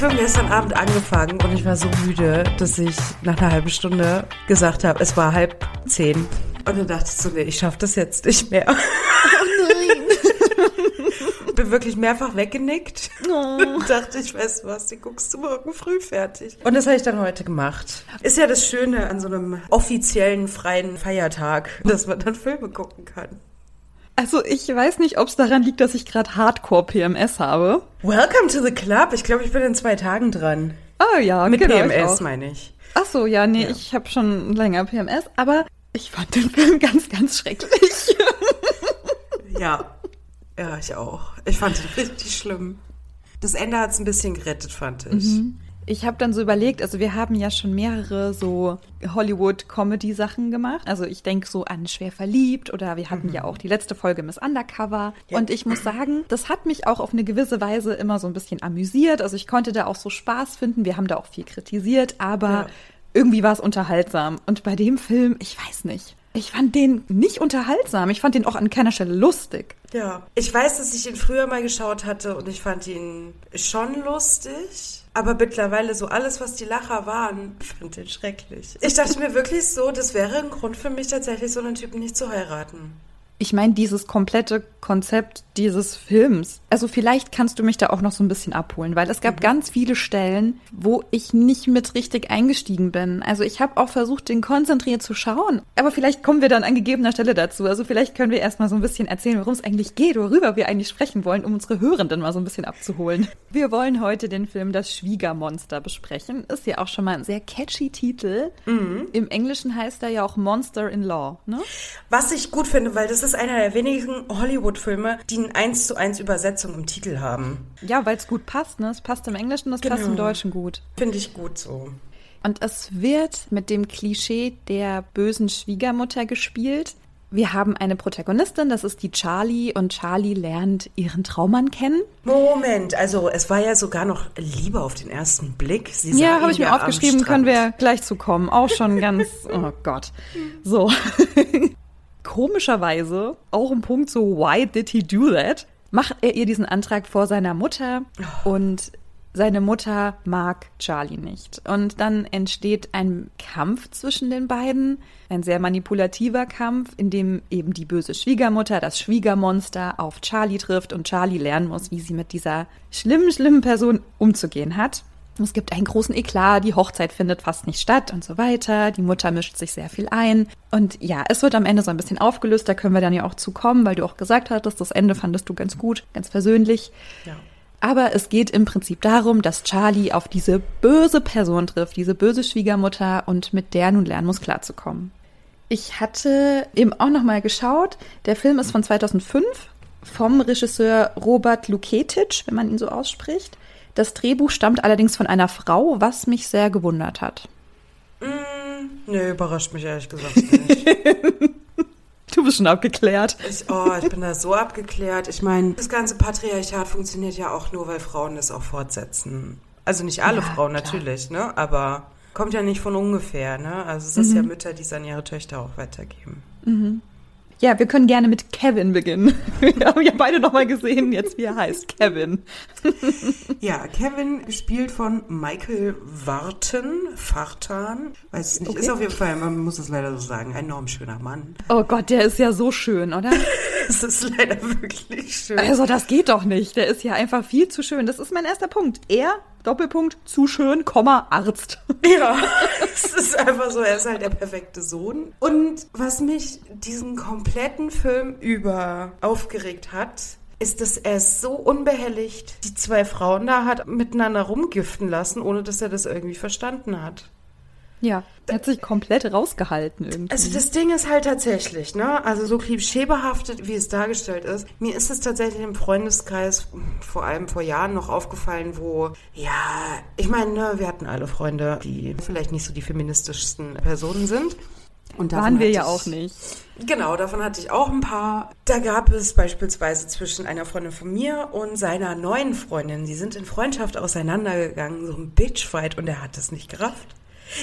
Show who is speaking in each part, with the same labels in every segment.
Speaker 1: Film gestern Abend angefangen und ich war so müde, dass ich nach einer halben Stunde gesagt habe, es war halb zehn. Und dann dachte ich so, nee, ich schaffe das jetzt nicht mehr. Oh nein. Bin wirklich mehrfach weggenickt. Oh. Und dachte, ich weiß was, die guckst du morgen früh fertig. Und das habe ich dann heute gemacht. Ist ja das Schöne an so einem offiziellen freien Feiertag, dass man dann Filme gucken kann.
Speaker 2: Also ich weiß nicht, ob es daran liegt, dass ich gerade Hardcore-PMS habe.
Speaker 1: Welcome to the club. Ich glaube, ich bin in zwei Tagen dran.
Speaker 2: Oh ja,
Speaker 1: mit genau, PMS meine ich.
Speaker 2: Ach so, ja, nee, ja. ich habe schon länger PMS, aber ich fand den Film ganz, ganz schrecklich.
Speaker 1: ja, ja, ich auch. Ich fand ihn richtig schlimm. Das Ende hat es ein bisschen gerettet, fand ich. Mhm.
Speaker 2: Ich habe dann so überlegt, also wir haben ja schon mehrere so Hollywood-Comedy-Sachen gemacht. Also ich denke so an Schwer verliebt oder wir hatten mhm. ja auch die letzte Folge Miss Undercover. Ja. Und ich muss sagen, das hat mich auch auf eine gewisse Weise immer so ein bisschen amüsiert. Also ich konnte da auch so Spaß finden. Wir haben da auch viel kritisiert, aber ja. irgendwie war es unterhaltsam. Und bei dem Film, ich weiß nicht. Ich fand den nicht unterhaltsam. Ich fand den auch an keiner Stelle lustig.
Speaker 1: Ja, ich weiß, dass ich ihn früher mal geschaut hatte und ich fand ihn schon lustig. Aber mittlerweile so alles, was die Lacher waren, fand den schrecklich. Ich dachte mir wirklich so, das wäre ein Grund für mich tatsächlich, so einen Typen nicht zu heiraten
Speaker 2: ich meine, dieses komplette Konzept dieses Films. Also vielleicht kannst du mich da auch noch so ein bisschen abholen, weil es gab mhm. ganz viele Stellen, wo ich nicht mit richtig eingestiegen bin. Also ich habe auch versucht, den konzentriert zu schauen. Aber vielleicht kommen wir dann an gegebener Stelle dazu. Also vielleicht können wir erstmal so ein bisschen erzählen, worum es eigentlich geht, worüber wir eigentlich sprechen wollen, um unsere Hörenden mal so ein bisschen abzuholen. Wir wollen heute den Film Das Schwiegermonster besprechen. Ist ja auch schon mal ein sehr catchy Titel. Mhm. Im Englischen heißt er ja auch Monster in Law. Ne?
Speaker 1: Was ich gut finde, weil das ist ist einer der wenigen Hollywood-Filme, die eine 1 zu 1 Übersetzung im Titel haben.
Speaker 2: Ja, weil es gut passt, ne? Es passt im Englischen, es genau. passt im genau. Deutschen gut.
Speaker 1: Finde ich gut so.
Speaker 2: Und es wird mit dem Klischee der bösen Schwiegermutter gespielt. Wir haben eine Protagonistin, das ist die Charlie, und Charlie lernt ihren Traummann kennen.
Speaker 1: Moment, also es war ja sogar noch Liebe auf den ersten Blick.
Speaker 2: Sie ja, habe ich mir aufgeschrieben, können wir gleich zu kommen. Auch schon ganz, oh Gott. So. komischerweise auch ein Punkt so, why did he do that? Macht er ihr diesen Antrag vor seiner Mutter und seine Mutter mag Charlie nicht. Und dann entsteht ein Kampf zwischen den beiden, ein sehr manipulativer Kampf, in dem eben die böse Schwiegermutter, das Schwiegermonster, auf Charlie trifft und Charlie lernen muss, wie sie mit dieser schlimmen, schlimmen Person umzugehen hat. Es gibt einen großen Eklat, die Hochzeit findet fast nicht statt und so weiter. Die Mutter mischt sich sehr viel ein. Und ja, es wird am Ende so ein bisschen aufgelöst, da können wir dann ja auch zukommen, weil du auch gesagt hattest, das Ende fandest du ganz gut, ganz persönlich. Ja. Aber es geht im Prinzip darum, dass Charlie auf diese böse Person trifft, diese böse Schwiegermutter und mit der nun lernen muss klarzukommen. Ich hatte eben auch noch mal geschaut. Der Film ist von 2005 vom Regisseur Robert Luketic, wenn man ihn so ausspricht. Das Drehbuch stammt allerdings von einer Frau, was mich sehr gewundert hat.
Speaker 1: Mm, nee, überrascht mich ehrlich gesagt nicht.
Speaker 2: du bist schon abgeklärt.
Speaker 1: Ich, oh, ich bin da so abgeklärt. Ich meine, das ganze Patriarchat funktioniert ja auch nur, weil Frauen das auch fortsetzen. Also nicht alle ja, Frauen klar. natürlich, ne? Aber kommt ja nicht von ungefähr, ne? Also es ist mhm. ja Mütter, die es an ihre Töchter auch weitergeben.
Speaker 2: Mhm. Ja, wir können gerne mit Kevin beginnen. Wir haben ja beide nochmal gesehen, jetzt wie er heißt, Kevin.
Speaker 1: Ja, Kevin, gespielt von Michael Warten, Fartan. Weiß es nicht, okay. ist auf jeden Fall, man muss es leider so sagen, ein enorm schöner Mann.
Speaker 2: Oh Gott, der ist ja so schön, oder?
Speaker 1: es ist leider wirklich schön.
Speaker 2: Also das geht doch nicht. Der ist ja einfach viel zu schön. Das ist mein erster Punkt. Er Doppelpunkt, zu schön, Komma, Arzt.
Speaker 1: Ja, es ist einfach so, er ist halt der perfekte Sohn. Und was mich diesen kompletten Film über aufgeregt hat, ist, dass er so unbehelligt die zwei Frauen da hat miteinander rumgiften lassen, ohne dass er das irgendwie verstanden hat.
Speaker 2: Ja, er hat sich komplett rausgehalten irgendwie.
Speaker 1: Also das Ding ist halt tatsächlich, ne? Also so klischeebehaftet, wie es dargestellt ist. Mir ist es tatsächlich im Freundeskreis vor allem vor Jahren noch aufgefallen, wo, ja, ich meine, ne, wir hatten alle Freunde, die vielleicht nicht so die feministischsten Personen sind.
Speaker 2: Und Waren wir ja auch nicht.
Speaker 1: Genau, davon hatte ich auch ein paar. Da gab es beispielsweise zwischen einer Freundin von mir und seiner neuen Freundin, die sind in Freundschaft auseinandergegangen, so ein Bitchfight und er hat das nicht gerafft.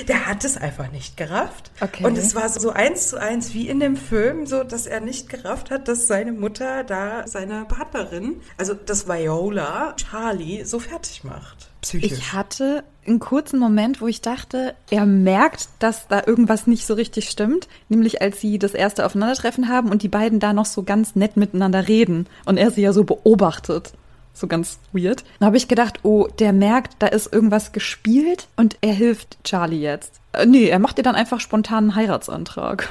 Speaker 1: Der hat es einfach nicht gerafft.
Speaker 2: Okay.
Speaker 1: Und es war so eins zu eins wie in dem Film, so dass er nicht gerafft hat, dass seine Mutter da seine Partnerin, also das Viola, Charlie, so fertig macht. Psychisch.
Speaker 2: Ich hatte einen kurzen Moment, wo ich dachte, er merkt, dass da irgendwas nicht so richtig stimmt. Nämlich als sie das erste Aufeinandertreffen haben und die beiden da noch so ganz nett miteinander reden und er sie ja so beobachtet. So ganz weird. Da habe ich gedacht, oh, der merkt, da ist irgendwas gespielt und er hilft Charlie jetzt. Äh, nee, er macht ihr dann einfach spontan einen Heiratsantrag.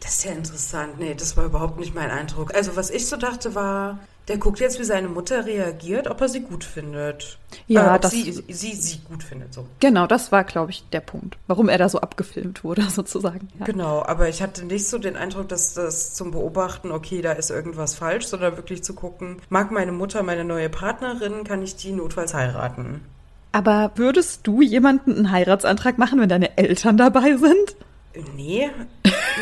Speaker 1: Das ist ja interessant. Nee, das war überhaupt nicht mein Eindruck. Also was ich so dachte war, der guckt jetzt, wie seine Mutter reagiert, ob er sie gut findet.
Speaker 2: Ja,
Speaker 1: äh, ob
Speaker 2: das-
Speaker 1: sie, sie sie gut findet. So.
Speaker 2: Genau, das war, glaube ich, der Punkt, warum er da so abgefilmt wurde, sozusagen. Ja.
Speaker 1: Genau, aber ich hatte nicht so den Eindruck, dass das zum Beobachten, okay, da ist irgendwas falsch, sondern wirklich zu gucken, mag meine Mutter meine neue Partnerin, kann ich die notfalls heiraten?
Speaker 2: Aber würdest du jemanden einen Heiratsantrag machen, wenn deine Eltern dabei sind?
Speaker 1: Nee,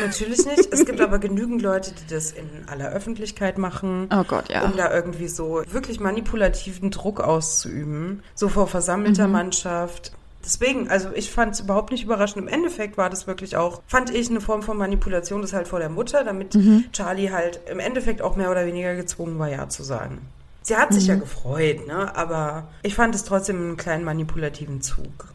Speaker 1: natürlich nicht. Es gibt aber genügend Leute, die das in aller Öffentlichkeit machen.
Speaker 2: Oh Gott, ja.
Speaker 1: Um da irgendwie so wirklich manipulativen Druck auszuüben. So vor versammelter Mannschaft. Deswegen, also ich fand es überhaupt nicht überraschend. Im Endeffekt war das wirklich auch, fand ich, eine Form von Manipulation, das halt vor der Mutter, damit Charlie halt im Endeffekt auch mehr oder weniger gezwungen war, Ja zu sagen. Sie hat sich ja gefreut, ne? Aber ich fand es trotzdem einen kleinen manipulativen Zug.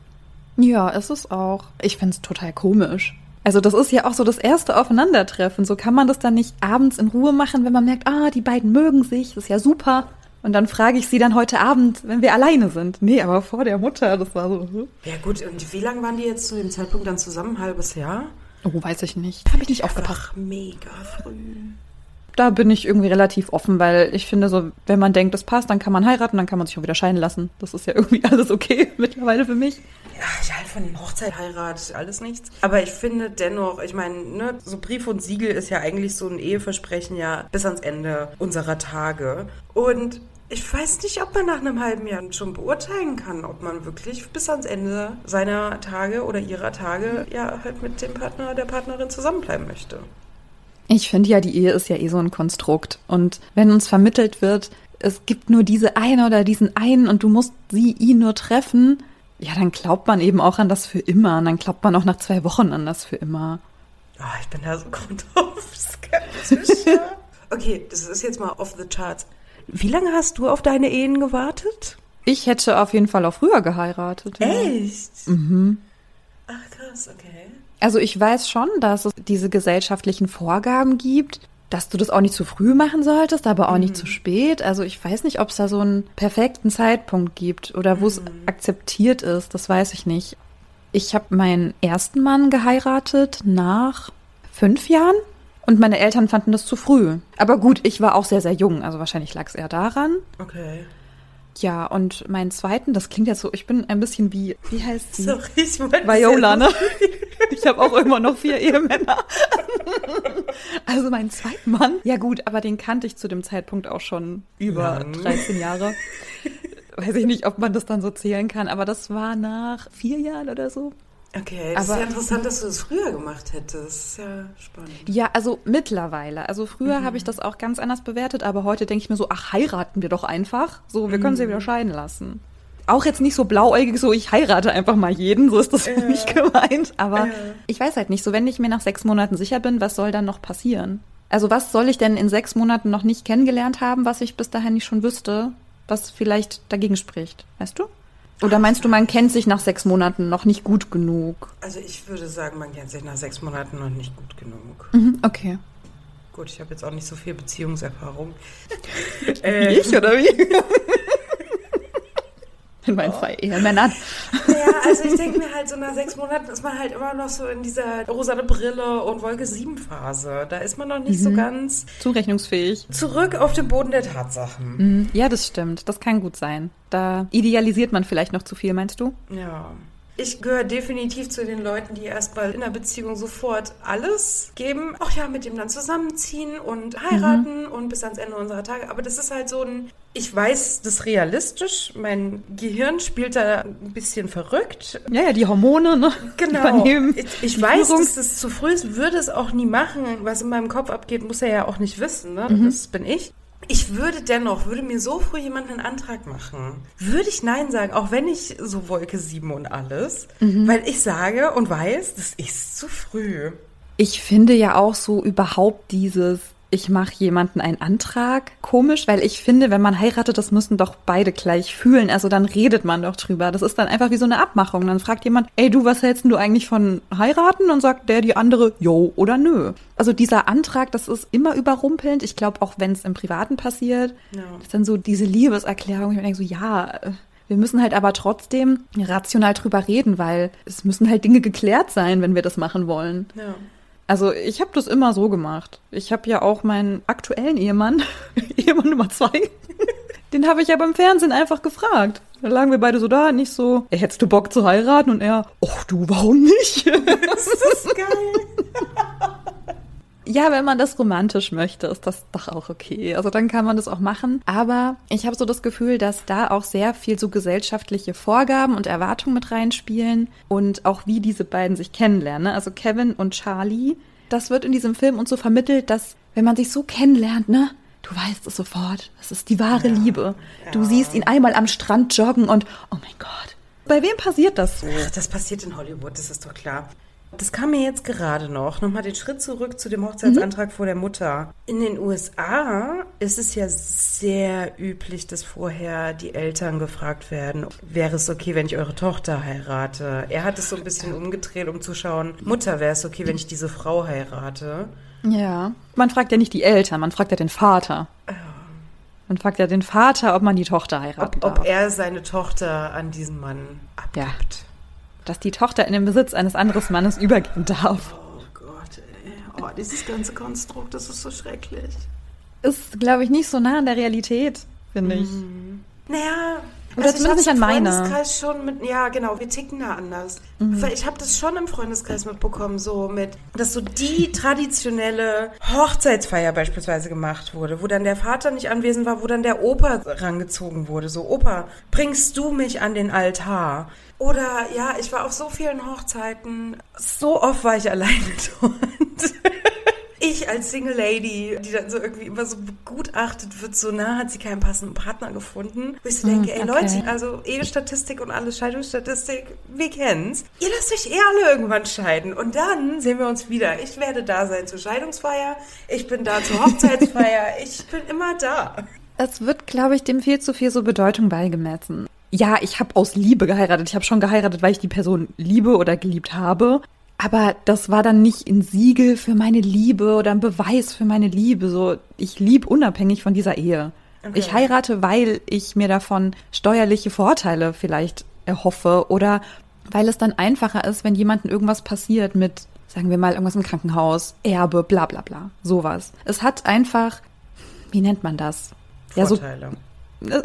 Speaker 2: Ja, ist es auch. Ich find's total komisch. Also das ist ja auch so das erste Aufeinandertreffen. So kann man das dann nicht abends in Ruhe machen, wenn man merkt, ah, die beiden mögen sich, das ist ja super. Und dann frage ich sie dann heute Abend, wenn wir alleine sind. Nee, aber vor der Mutter, das war so. hm.
Speaker 1: Ja gut, und wie lange waren die jetzt zu dem Zeitpunkt dann zusammen? Ein halbes Jahr?
Speaker 2: Oh, weiß ich nicht. Habe ich nicht aufgepasst.
Speaker 1: Ach, mega früh.
Speaker 2: Da bin ich irgendwie relativ offen, weil ich finde so, wenn man denkt, das passt, dann kann man heiraten, dann kann man sich auch wieder scheiden lassen. Das ist ja irgendwie alles okay mittlerweile für mich.
Speaker 1: Ja, ich halte von Hochzeit, Heirat, alles nichts. Aber ich finde dennoch, ich meine, ne, so Brief und Siegel ist ja eigentlich so ein Eheversprechen ja bis ans Ende unserer Tage. Und ich weiß nicht, ob man nach einem halben Jahr schon beurteilen kann, ob man wirklich bis ans Ende seiner Tage oder ihrer Tage ja halt mit dem Partner, der Partnerin zusammenbleiben möchte.
Speaker 2: Ich finde ja, die Ehe ist ja eh so ein Konstrukt. Und wenn uns vermittelt wird, es gibt nur diese eine oder diesen einen und du musst sie, ihn nur treffen, ja, dann glaubt man eben auch an das für immer. Und dann glaubt man auch nach zwei Wochen an das für immer.
Speaker 1: Ah, ich bin da so grundauf skeptisch. ja. okay, das ist jetzt mal off the charts. Wie lange hast du auf deine Ehen gewartet?
Speaker 2: Ich hätte auf jeden Fall auch früher geheiratet. ja.
Speaker 1: Echt? Mhm. Ach krass, okay.
Speaker 2: Also ich weiß schon, dass es diese gesellschaftlichen Vorgaben gibt, dass du das auch nicht zu früh machen solltest, aber auch nicht zu spät. Also ich weiß nicht, ob es da so einen perfekten Zeitpunkt gibt oder wo es akzeptiert ist. Das weiß ich nicht. Ich habe meinen ersten Mann geheiratet nach fünf Jahren und meine Eltern fanden das zu früh. Aber gut, ich war auch sehr, sehr jung. Also wahrscheinlich lag es eher daran.
Speaker 1: Okay.
Speaker 2: Ja, und meinen zweiten, das klingt jetzt so, ich bin ein bisschen wie, wie heißt sie?
Speaker 1: Sorry, ich wollte
Speaker 2: Viola, ne? Ich habe auch immer noch vier Ehemänner. Also meinen zweiten Mann. Ja gut, aber den kannte ich zu dem Zeitpunkt auch schon über
Speaker 1: Lang.
Speaker 2: 13 Jahre. Weiß ich nicht, ob man das dann so zählen kann, aber das war nach vier Jahren oder so.
Speaker 1: Okay, das
Speaker 2: Aber-
Speaker 1: ist ja interessant, dass du das früher gemacht hättest. Das ist ja spannend.
Speaker 2: Ja, also mittlerweile. Also früher habe ich das auch ganz anders bewertet, aber heute denke ich mir so, ach, heiraten wir doch einfach. So, wir können sie wieder scheiden lassen. Auch jetzt nicht so blauäugig, so ich heirate einfach mal jeden, so ist das für mich gemeint. Aber
Speaker 1: Ja.
Speaker 2: ich weiß halt nicht, so wenn ich mir nach sechs Monaten sicher bin, was soll dann noch passieren? Also was soll ich denn in sechs Monaten noch nicht kennengelernt haben, was ich bis dahin nicht schon wüsste, was vielleicht dagegen spricht, weißt du? Oder meinst du, man kennt sich nach sechs Monaten noch nicht gut genug?
Speaker 1: Also ich würde sagen, man kennt sich nach sechs Monaten noch nicht gut genug.
Speaker 2: Mhm, okay.
Speaker 1: Gut, ich habe jetzt auch nicht so viel Beziehungserfahrung.
Speaker 2: Wie
Speaker 1: äh,
Speaker 2: ich oder wie? In meinen zwei Ehemännern.
Speaker 1: ja, also ich denke mir halt, so nach sechs Monaten ist man halt immer noch so in dieser rosane Brille und Wolke 7 Phase. Da ist man noch nicht so ganz
Speaker 2: Zurechnungsfähig.
Speaker 1: zurück auf den Boden der Tatsachen.
Speaker 2: Mhm. Ja, das stimmt. Das kann gut sein. Da idealisiert man vielleicht noch zu viel, meinst du?
Speaker 1: Ja. Ich gehöre definitiv zu den Leuten, die erstmal in einer Beziehung sofort alles geben. Ach ja, mit dem dann zusammenziehen und heiraten und bis ans Ende unserer Tage. Aber das ist halt so ein, ich weiß das realistisch. Mein Gehirn spielt da ein bisschen verrückt.
Speaker 2: Ja, ja, die Hormone, ne?
Speaker 1: Genau.
Speaker 2: Übernehmen.
Speaker 1: Ich, ich weiß, dass das zu früh ist, würde es auch nie machen. Was in meinem Kopf abgeht, muss er ja auch nicht wissen. Ne?
Speaker 2: Mhm.
Speaker 1: Das bin ich. Ich würde dennoch, würde mir so früh jemand einen Antrag machen, würde ich Nein sagen, auch wenn ich so Wolke 7 und alles,
Speaker 2: Mhm.
Speaker 1: weil ich sage und weiß, das ist zu früh.
Speaker 2: Ich finde ja auch so überhaupt dieses, ich mache jemanden einen Antrag komisch, weil ich finde, wenn man heiratet, das müssen doch beide gleich fühlen. Also dann redet man doch drüber. Das ist dann einfach wie so eine Abmachung. Dann fragt jemand, ey du, was hältst du eigentlich von heiraten? Und sagt der die andere, jo oder nö. Also dieser Antrag, das ist immer überrumpelnd. Ich glaube, auch wenn es im Privaten passiert,
Speaker 1: Ja.
Speaker 2: das ist dann so diese Liebeserklärung. Ich denke so, ja, äh, wir müssen halt aber trotzdem rational drüber reden, weil es müssen halt Dinge geklärt sein, wenn wir das machen wollen.
Speaker 1: Ja.
Speaker 2: Also ich habe das immer so gemacht. Ich habe ja auch meinen aktuellen Ehemann, Ehemann Nummer zwei, den habe ich aber im Fernsehen einfach gefragt. Da lagen wir beide so da, nicht so, ey, hättest du Bock zu heiraten? Und er, ach du, warum nicht?
Speaker 1: Das ist geil.
Speaker 2: Ja, wenn man das romantisch möchte, ist das doch auch okay. Also dann kann man das auch machen. Aber ich habe so das Gefühl, dass da auch sehr viel so gesellschaftliche Vorgaben und Erwartungen mit reinspielen und auch wie diese beiden sich kennenlernen. ne? Also Kevin und Charlie, das wird in diesem Film uns so vermittelt, dass wenn man sich so kennenlernt, ne? Du weißt es sofort. Das ist die wahre Liebe. Du
Speaker 1: ja.
Speaker 2: siehst ihn einmal am Strand joggen und oh mein Gott. Bei wem passiert das so?
Speaker 1: Ach, das passiert in Hollywood, das ist doch klar. Das kam mir jetzt gerade noch. Nochmal den Schritt zurück zu dem Hochzeitsantrag vor der Mutter. In den USA ist es ja sehr üblich, dass vorher die Eltern gefragt werden, wäre es okay, wenn ich eure Tochter heirate? Er hat es so ein bisschen umgedreht, um zu schauen, Mutter, wäre es okay, wenn ich diese Frau heirate?
Speaker 2: Ja. Man fragt ja nicht die Eltern, man fragt ja den Vater. Man fragt ja den Vater, ob man die Tochter heiraten
Speaker 1: Ob, ob er seine Tochter an diesen Mann abgibt.
Speaker 2: Dass die Tochter in den Besitz eines anderen Mannes übergehen darf.
Speaker 1: Oh Gott, ey. Oh, dieses ganze Konstrukt, das ist so schrecklich.
Speaker 2: Ist, glaube ich, nicht so nah an der Realität, finde ich.
Speaker 1: Naja,
Speaker 2: Oder
Speaker 1: also
Speaker 2: zumindest
Speaker 1: hab's
Speaker 2: nicht an
Speaker 1: im
Speaker 2: meine.
Speaker 1: Freundeskreis schon mit, ja genau, wir ticken da anders.
Speaker 2: Mhm.
Speaker 1: Weil ich habe das schon im Freundeskreis mitbekommen, so mit, dass so die traditionelle Hochzeitsfeier beispielsweise gemacht wurde, wo dann der Vater nicht anwesend war, wo dann der Opa rangezogen wurde. So, Opa, bringst du mich an den Altar? Oder ja, ich war auf so vielen Hochzeiten, so oft war ich alleine dort. Ich als Single Lady, die dann so irgendwie immer so begutachtet wird, so na, hat sie keinen passenden Partner gefunden. Wo ich so denke, ey
Speaker 2: okay.
Speaker 1: Leute, also Ehestatistik und alles, Scheidungsstatistik, wir kennen's. Ihr lasst euch eh alle irgendwann scheiden. Und dann sehen wir uns wieder. Ich werde da sein zur Scheidungsfeier, ich bin da zur Hochzeitsfeier, ich bin immer da.
Speaker 2: Es wird, glaube ich, dem viel zu viel so Bedeutung beigemessen. Ja, ich habe aus Liebe geheiratet. Ich habe schon geheiratet, weil ich die Person liebe oder geliebt habe. Aber das war dann nicht ein Siegel für meine Liebe oder ein Beweis für meine Liebe. So, ich lieb unabhängig von dieser Ehe.
Speaker 1: Okay.
Speaker 2: Ich heirate, weil ich mir davon steuerliche Vorteile vielleicht erhoffe oder weil es dann einfacher ist, wenn jemandem irgendwas passiert mit, sagen wir mal, irgendwas im Krankenhaus, Erbe, bla bla bla, sowas. Es hat einfach, wie nennt man das? Ja, so,
Speaker 1: Vorteile.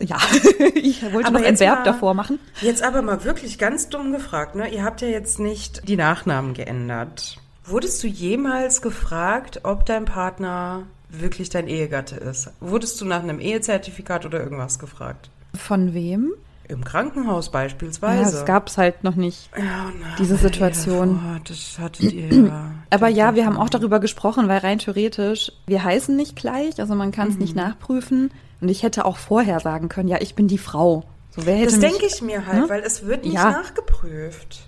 Speaker 2: Ja, ich wollte
Speaker 1: Aber
Speaker 2: noch ein
Speaker 1: jetzt
Speaker 2: Verb
Speaker 1: mal-
Speaker 2: davor machen.
Speaker 1: Jetzt aber mal wirklich ganz dumm gefragt, ne? Ihr habt ja jetzt nicht die Nachnamen geändert. Wurdest du jemals gefragt, ob dein Partner wirklich dein Ehegatte ist? Wurdest du nach einem Ehezertifikat oder irgendwas gefragt?
Speaker 2: Von wem?
Speaker 1: Im Krankenhaus
Speaker 2: Ja,
Speaker 1: beispielsweise.
Speaker 2: das gab's halt noch nicht.
Speaker 1: Ja, na,
Speaker 2: diese Situation.
Speaker 1: vor, Das hattet ihr ja.
Speaker 2: Aber ja, wir haben auch darüber gesprochen, weil rein theoretisch, wir heißen nicht gleich, also man kann es nicht
Speaker 1: Mhm.
Speaker 2: nachprüfen. Und ich hätte auch vorher sagen können, ja, ich bin die Frau. So, wer hätte
Speaker 1: Das denke ich mir halt,
Speaker 2: Ne?
Speaker 1: weil es wird nicht
Speaker 2: Ja.
Speaker 1: nachgeprüft.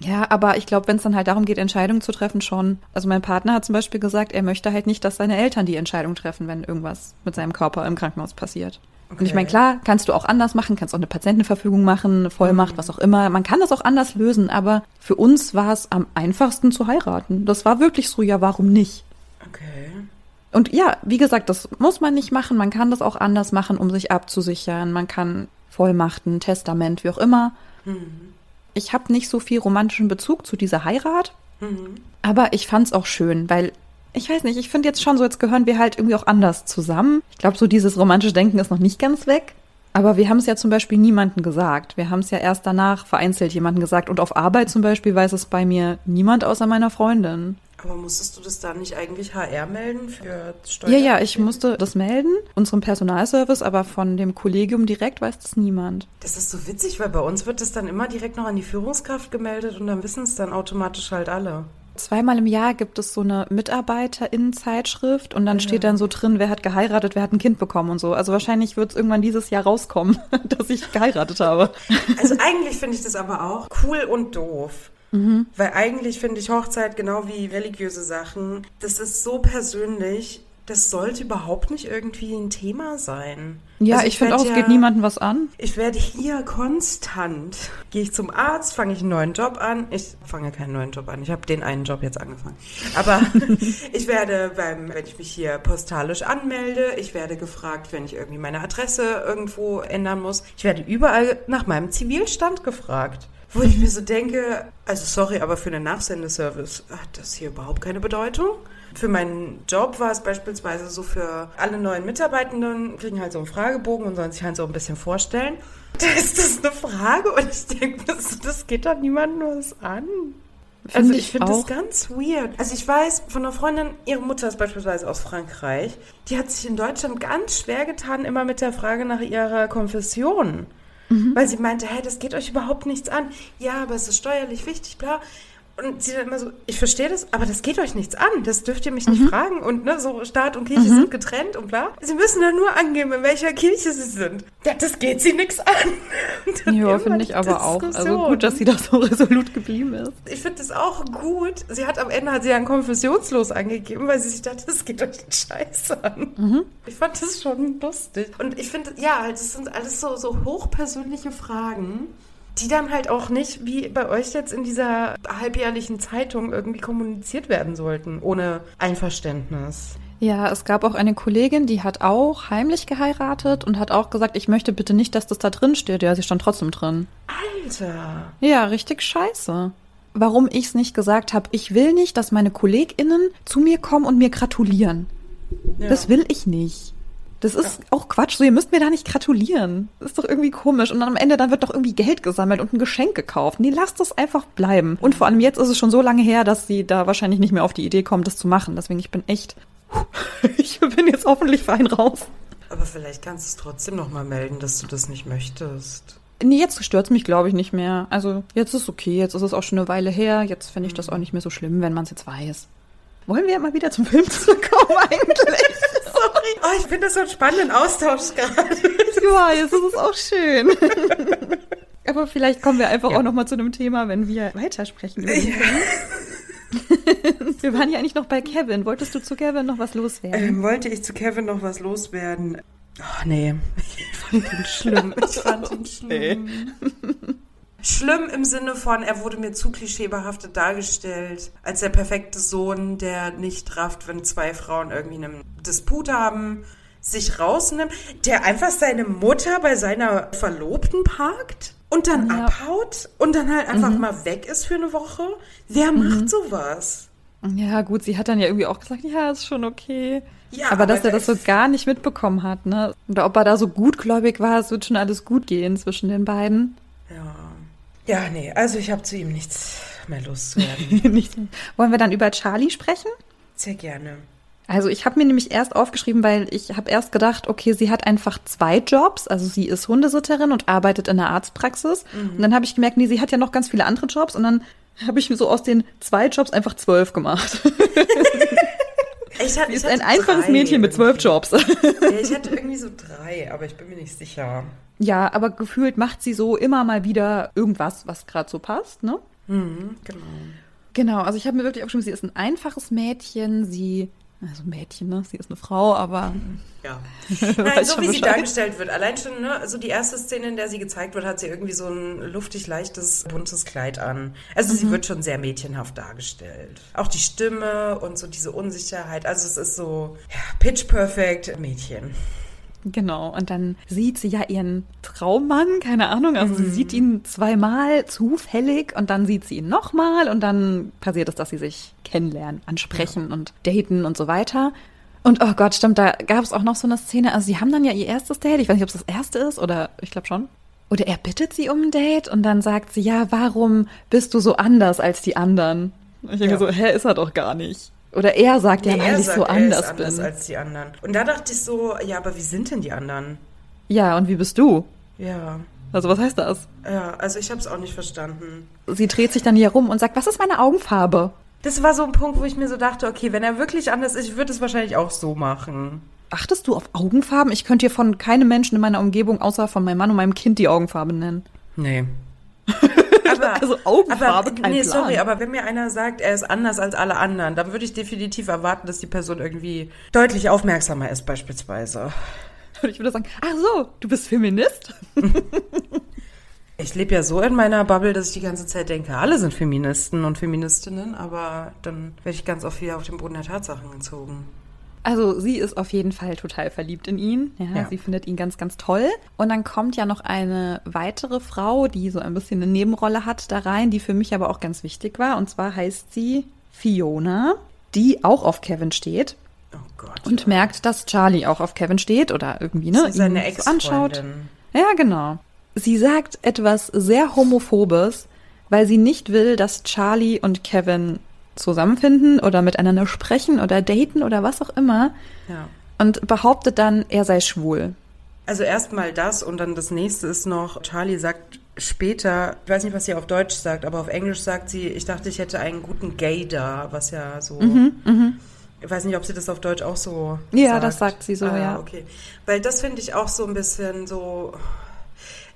Speaker 2: Ja, aber ich glaube, wenn es dann halt darum geht, Entscheidungen zu treffen, schon. Also mein Partner hat zum Beispiel gesagt, er möchte halt nicht, dass seine Eltern die Entscheidung treffen, wenn irgendwas mit seinem Körper im Krankenhaus passiert. Und ich
Speaker 1: Okay.
Speaker 2: meine, klar, kannst du auch anders machen, kannst auch eine Patientenverfügung machen, eine Vollmacht,
Speaker 1: Mhm.
Speaker 2: was auch immer. Man kann das auch anders lösen, aber für uns war es am einfachsten zu heiraten. Das war wirklich so, ja, warum nicht?
Speaker 1: Okay.
Speaker 2: Und ja, wie gesagt, das muss man nicht machen. Man kann das auch anders machen, um sich abzusichern. Man kann Vollmachten, Testament, wie auch immer. Ich habe nicht so viel romantischen Bezug zu dieser Heirat, aber ich fand's auch schön, weil ich weiß nicht, ich finde jetzt schon so, jetzt gehören wir halt irgendwie auch anders zusammen. Ich glaube, so dieses romantische Denken ist noch nicht ganz weg. Aber wir haben es ja zum Beispiel niemandem gesagt. Wir haben es ja erst danach vereinzelt jemandem gesagt. Und auf Arbeit zum Beispiel weiß es bei mir niemand außer meiner Freundin.
Speaker 1: Aber musstest du das dann nicht eigentlich HR melden für Steuer?
Speaker 2: Ja, ja, ich musste das melden, unserem Personalservice, aber von dem Kollegium direkt weiß das niemand.
Speaker 1: Das ist so witzig, weil bei uns wird das dann immer direkt noch an die Führungskraft gemeldet und dann wissen es dann automatisch halt alle.
Speaker 2: Zweimal im Jahr gibt es so eine MitarbeiterInnen-Zeitschrift und dann steht dann so drin, wer hat geheiratet, wer hat ein Kind bekommen und so. Also wahrscheinlich wird es irgendwann dieses Jahr rauskommen, dass ich geheiratet habe.
Speaker 1: Also eigentlich finde ich das aber auch cool und doof.
Speaker 2: Mhm.
Speaker 1: Weil eigentlich finde ich Hochzeit genau wie religiöse Sachen, das ist so persönlich, das sollte überhaupt nicht irgendwie ein Thema sein.
Speaker 2: Ja,
Speaker 1: Also
Speaker 2: ich finde auch, es
Speaker 1: ja-
Speaker 2: geht niemandem was an.
Speaker 1: Ich werde hier konstant. Gehe ich zum Arzt, fange ich einen neuen Job an. Ich fange keinen neuen Job an. Ich habe den einen Job jetzt angefangen. Aber ich werde beim, wenn ich mich hier postalisch anmelde, ich werde gefragt, wenn ich irgendwie meine Adresse irgendwo ändern muss. Ich werde überall nach meinem Zivilstand gefragt. Wo ich mir so denke, also sorry, aber für einen Nachsendeservice hat das hier überhaupt keine Bedeutung. Für meinen Job war es beispielsweise so für alle neuen Mitarbeitenden, kriegen halt so einen Fragebogen und sollen sich halt so ein bisschen vorstellen. Da ist das eine Frage und ich denke, das, das geht doch niemandem was an. Also
Speaker 2: Finde
Speaker 1: ich
Speaker 2: ich
Speaker 1: finde das ganz weird. Also ich weiß von einer Freundin, ihre Mutter ist beispielsweise aus Frankreich, die hat sich in Deutschland ganz schwer getan, immer mit der Frage nach ihrer Konfession.
Speaker 2: Mhm.
Speaker 1: Weil sie meinte, hey, das geht euch überhaupt nichts an. Ja, aber es ist steuerlich wichtig, bla. Und sie dann immer so, ich verstehe das, aber das geht euch nichts an. Das dürft ihr mich nicht
Speaker 2: Mhm.
Speaker 1: fragen. Und ne, so Staat und Kirche sind getrennt und bla. Sie müssen dann nur angeben, in welcher Kirche sie sind. Ja, das geht sie nichts an. Dann
Speaker 2: Ja, finde ich aber auch. Also gut, dass sie da so resolut geblieben ist.
Speaker 1: Ich finde das auch gut. Sie hat am Ende hat sie ja ein Konfessionslos angegeben, weil sie sich dachte, das geht euch den Scheiß an.
Speaker 2: Mhm.
Speaker 1: Ich fand das schon lustig. Und ich finde, ja, halt, das sind alles so, so hochpersönliche Fragen, die dann halt auch nicht, wie bei euch jetzt in dieser halbjährlichen Zeitung, irgendwie kommuniziert werden sollten, ohne Einverständnis.
Speaker 2: Ja, es gab auch eine Kollegin, die hat auch heimlich geheiratet und hat auch gesagt, ich möchte bitte nicht, dass das da drin steht. Ja, sie stand trotzdem drin.
Speaker 1: Alter.
Speaker 2: Ja, richtig scheiße. Warum ich es nicht gesagt habe, ich will nicht, dass meine KollegInnen zu mir kommen und mir gratulieren.
Speaker 1: Ja.
Speaker 2: Das will ich nicht. Das ist auch Quatsch. So, ihr müsst mir da nicht gratulieren. Das ist doch irgendwie komisch. Und dann am Ende, dann wird doch irgendwie Geld gesammelt und ein Geschenk gekauft. Nee, lasst das einfach bleiben. Und vor allem jetzt ist es schon so lange her, dass sie da wahrscheinlich nicht mehr auf die Idee kommt, das zu machen. Deswegen, ich bin echt, ich bin jetzt hoffentlich fein raus.
Speaker 1: Aber vielleicht kannst du es trotzdem nochmal melden, dass du das nicht möchtest.
Speaker 2: Nee, jetzt stört's mich, glaube ich, nicht mehr. Also, jetzt ist okay. Jetzt ist es auch schon eine Weile her. Jetzt finde ich das auch nicht mehr so schlimm, wenn man es jetzt weiß. Wollen wir mal wieder zum Film zurückkommen eigentlich?
Speaker 1: Sorry. Oh, ich finde das so einen spannenden Austausch gerade.
Speaker 2: Weiß, das ist auch schön. Aber vielleicht kommen wir einfach
Speaker 1: Ja.
Speaker 2: auch noch mal zu einem Thema, wenn wir weitersprechen über Film. Wir waren ja eigentlich noch bei Kevin. Wolltest du zu Kevin noch was loswerden?
Speaker 1: Ähm, wollte ich zu Kevin noch was loswerden? Oh, nee. Ich fand ihn schlimm. Ich fand ihn schlimm. Schlimm im Sinne von, er wurde mir zu klischeebehaftet dargestellt, als der perfekte Sohn, der nicht rafft, wenn zwei Frauen irgendwie einen Disput haben, sich rausnimmt, der einfach seine Mutter bei seiner Verlobten parkt und dann
Speaker 2: Ja.
Speaker 1: abhaut und dann halt einfach mal weg ist für eine Woche. Wer macht sowas?
Speaker 2: Ja, gut, sie hat dann ja irgendwie auch gesagt, ja, ist schon okay.
Speaker 1: Ja,
Speaker 2: aber dass
Speaker 1: aber
Speaker 2: er das so gar nicht mitbekommen hat, ne? Oder ob er da so gutgläubig war, es wird schon alles gut gehen zwischen den beiden.
Speaker 1: Ja. Ja, nee, also ich habe zu ihm nichts mehr loszuwerden.
Speaker 2: Wollen wir dann über Charlie sprechen?
Speaker 1: Sehr gerne.
Speaker 2: Also ich habe mir nämlich erst aufgeschrieben, weil ich habe erst gedacht, okay, sie hat einfach zwei Jobs. Also sie ist Hundesitterin und arbeitet in der Arztpraxis. Und dann habe ich gemerkt, nee, sie hat ja noch ganz viele andere Jobs. Und dann habe ich mir so aus den zwei Jobs einfach zwölf gemacht.
Speaker 1: Ich hatte,
Speaker 2: Sie ist ein einfaches Mädchen mit zwölf. Jobs.
Speaker 1: Ich hatte irgendwie so drei, aber ich bin mir nicht sicher.
Speaker 2: Ja, aber gefühlt macht sie so immer mal wieder irgendwas, was gerade so passt, ne?
Speaker 1: Mhm, genau.
Speaker 2: Genau, also ich habe mir wirklich aufgeschrieben, sie ist ein einfaches Mädchen, sie, also Mädchen, ne? Sie ist eine Frau, aber
Speaker 1: Ja. Nein, so wie sie
Speaker 2: Bescheid.
Speaker 1: dargestellt wird. Allein schon, ne, also die erste Szene, in der sie gezeigt wird, hat sie irgendwie so ein luftig leichtes, buntes Kleid an. Also
Speaker 2: Mhm.
Speaker 1: sie wird schon sehr mädchenhaft dargestellt. Auch die Stimme und so diese Unsicherheit. Also es ist so ja, pitch perfect Mädchen.
Speaker 2: Genau, und dann sieht sie ja ihren Traummann, keine Ahnung, also sie sieht ihn zweimal zufällig und dann sieht sie ihn nochmal und dann passiert es, dass sie sich kennenlernen, ansprechen und daten und so weiter. Und oh Gott, stimmt, da gab es auch noch so eine Szene, also sie haben dann ja ihr erstes Date, ich weiß nicht, ob es das erste ist oder ich glaube schon. Oder er bittet sie um ein Date und dann sagt sie, ja, warum bist du so anders als die anderen? Ich denke
Speaker 1: Ja.
Speaker 2: so, hä, ist er doch gar nicht. Oder er sagt ja,
Speaker 1: Nee,
Speaker 2: weil
Speaker 1: er
Speaker 2: ich so
Speaker 1: er
Speaker 2: anders,
Speaker 1: ist anders
Speaker 2: bin.
Speaker 1: als die anderen. Und da dachte ich so, ja, aber wie sind denn die anderen?
Speaker 2: Ja, und wie bist du?
Speaker 1: Ja,
Speaker 2: Also was heißt das?
Speaker 1: ja, also ich habe es auch nicht verstanden.
Speaker 2: Sie dreht sich dann hier rum und sagt, was ist meine Augenfarbe?
Speaker 1: Das war so ein Punkt, wo ich mir so dachte, okay, wenn er wirklich anders ist, ich würde es wahrscheinlich auch so machen.
Speaker 2: Achtest du auf Augenfarben? Ich könnte dir von keinem Menschen in meiner Umgebung außer von meinem Mann und meinem Kind die Augenfarbe nennen.
Speaker 1: Nee.
Speaker 2: aber, also Augenfarbe,
Speaker 1: aber,
Speaker 2: kein
Speaker 1: nee,
Speaker 2: Plan.
Speaker 1: sorry, aber wenn mir einer sagt, er ist anders als alle anderen, dann würde ich definitiv erwarten, dass die Person irgendwie deutlich aufmerksamer ist, beispielsweise.
Speaker 2: Und ich würde sagen, ach so, du bist Feminist?
Speaker 1: Ich lebe ja so in meiner Bubble, dass ich die ganze Zeit denke, alle sind Feministen und Feministinnen, aber dann werde ich ganz oft wieder auf den Boden der Tatsachen gezogen.
Speaker 2: Also sie ist auf jeden Fall total verliebt in ihn. Ja,
Speaker 1: Ja.
Speaker 2: Sie findet ihn ganz, ganz toll. Und dann kommt ja noch eine weitere Frau, die so ein bisschen eine Nebenrolle hat, da rein, die für mich aber auch ganz wichtig war. Und zwar heißt sie Fiona, die auch auf Kevin steht
Speaker 1: Oh Gott.
Speaker 2: und merkt, dass Charlie auch auf Kevin steht oder irgendwie ne
Speaker 1: seine
Speaker 2: ihn so anschaut. Ja, genau. Sie sagt etwas sehr homophobes, weil sie nicht will, dass Charlie und Kevin zusammenfinden oder miteinander sprechen oder daten oder was auch immer
Speaker 1: Ja.
Speaker 2: und behauptet dann, er sei schwul.
Speaker 1: Also erstmal das und dann das nächste ist noch, Charlie sagt später, ich weiß nicht, was sie auf Deutsch sagt, aber auf Englisch sagt sie, ich dachte, ich hätte einen guten Gay da, was ja so. Ich weiß nicht, ob sie das auf Deutsch auch so
Speaker 2: Mhm, Ja,
Speaker 1: sagt.
Speaker 2: das sagt sie so,
Speaker 1: ah,
Speaker 2: ja.
Speaker 1: okay. Weil das finde ich auch so ein bisschen so.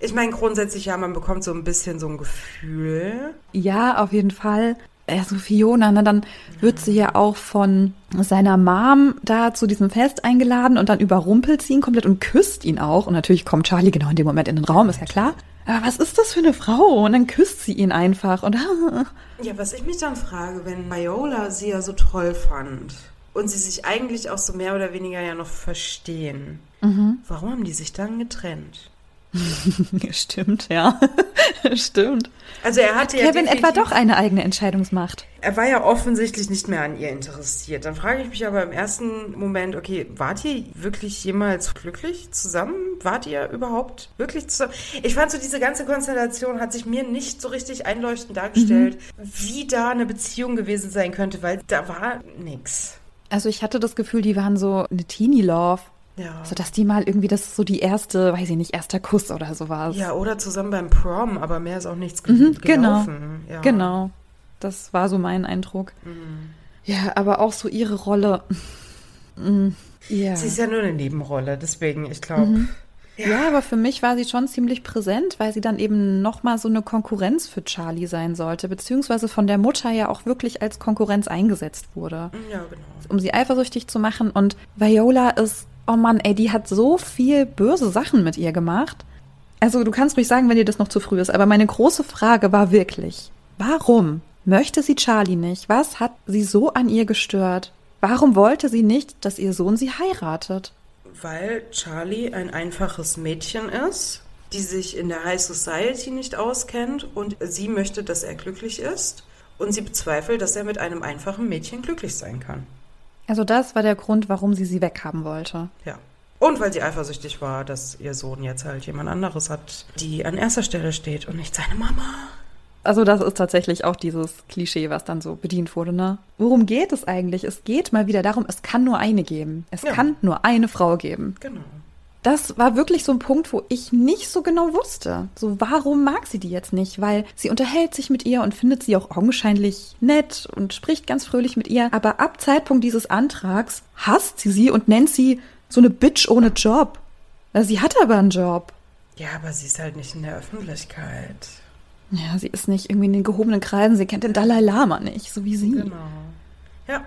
Speaker 1: Ich meine, grundsätzlich ja, man bekommt so ein bisschen so ein Gefühl.
Speaker 2: Ja, auf jeden Fall. Also Fiona, ne, dann wird sie ja auch von seiner Mom da zu diesem Fest eingeladen und dann überrumpelt sie ihn komplett und küsst ihn auch. Und natürlich kommt Charlie genau in dem Moment in den Raum, ist ja klar. Aber was ist das für eine Frau? Und dann küsst sie ihn einfach und
Speaker 1: Ja, was ich mich dann frage, wenn Viola sie ja so toll fand und sie sich eigentlich auch so mehr oder weniger ja noch verstehen,
Speaker 2: Mhm.
Speaker 1: warum haben die sich dann getrennt?
Speaker 2: Stimmt, ja. Stimmt.
Speaker 1: Also er hatte ja
Speaker 2: Kevin etwa doch eine eigene Entscheidungsmacht.
Speaker 1: Er war ja offensichtlich nicht mehr an ihr interessiert. Dann frage ich mich aber im ersten Moment, okay, wart ihr wirklich jemals glücklich zusammen? Wart ihr überhaupt wirklich zusammen? Ich fand so, diese ganze Konstellation hat sich mir nicht so richtig einleuchtend dargestellt, wie da eine Beziehung gewesen sein könnte, weil da war nix.
Speaker 2: Also ich hatte das Gefühl, die waren so eine Teenie-Love.
Speaker 1: Ja.
Speaker 2: So dass die mal irgendwie, das so die erste, weiß ich nicht, erster Kuss oder sowas.
Speaker 1: Ja, oder zusammen beim Prom, aber mehr ist auch nichts ge
Speaker 2: Mhm, genau.
Speaker 1: gelaufen. Ja.
Speaker 2: Genau. Das war so mein Eindruck.
Speaker 1: Mhm.
Speaker 2: Ja, aber auch so ihre Rolle. Mm, Ja.
Speaker 1: Sie ist ja nur eine Nebenrolle, deswegen, ich glaube.
Speaker 2: Mhm. ja, aber für mich war sie schon ziemlich präsent, weil sie dann eben nochmal so eine Konkurrenz für Charlie sein sollte, beziehungsweise von der Mutter ja auch wirklich als Konkurrenz eingesetzt wurde,
Speaker 1: Ja, genau.
Speaker 2: um sie eifersüchtig zu machen. Und Viola ist, oh Mann, ey, die hat so viel böse Sachen mit ihr gemacht. Also du kannst ruhig sagen, wenn dir das noch zu früh ist, aber meine große Frage war wirklich, warum möchte sie Charlie nicht? Was hat sie so an ihr gestört? Warum wollte sie nicht, dass ihr Sohn sie heiratet?
Speaker 1: Weil Charlie ein einfaches Mädchen ist, die sich in der High Society nicht auskennt und sie möchte, dass er glücklich ist und sie bezweifelt, dass er mit einem einfachen Mädchen glücklich sein kann.
Speaker 2: Also das war der Grund, warum sie sie weghaben wollte.
Speaker 1: Ja. Und weil sie eifersüchtig war, dass ihr Sohn jetzt halt jemand anderes hat, die an erster Stelle steht und nicht seine Mama.
Speaker 2: Also das ist tatsächlich auch dieses Klischee, was dann so bedient wurde, ne? Worum geht es eigentlich? Es geht mal wieder darum, es kann nur eine geben. Es
Speaker 1: Ja.
Speaker 2: kann nur eine Frau geben.
Speaker 1: Genau.
Speaker 2: Das war wirklich so ein Punkt, wo ich nicht so genau wusste. So, warum mag sie die jetzt nicht? Weil sie unterhält sich mit ihr und findet sie auch augenscheinlich nett und spricht ganz fröhlich mit ihr. Aber ab Zeitpunkt dieses Antrags hasst sie sie und nennt sie so eine Bitch ohne Job. Sie hat aber einen Job.
Speaker 1: Ja, aber sie ist halt nicht in der Öffentlichkeit.
Speaker 2: Ja, sie ist nicht irgendwie in den gehobenen Kreisen. Sie kennt den Dalai Lama nicht, so wie sie.
Speaker 1: Genau. Ja.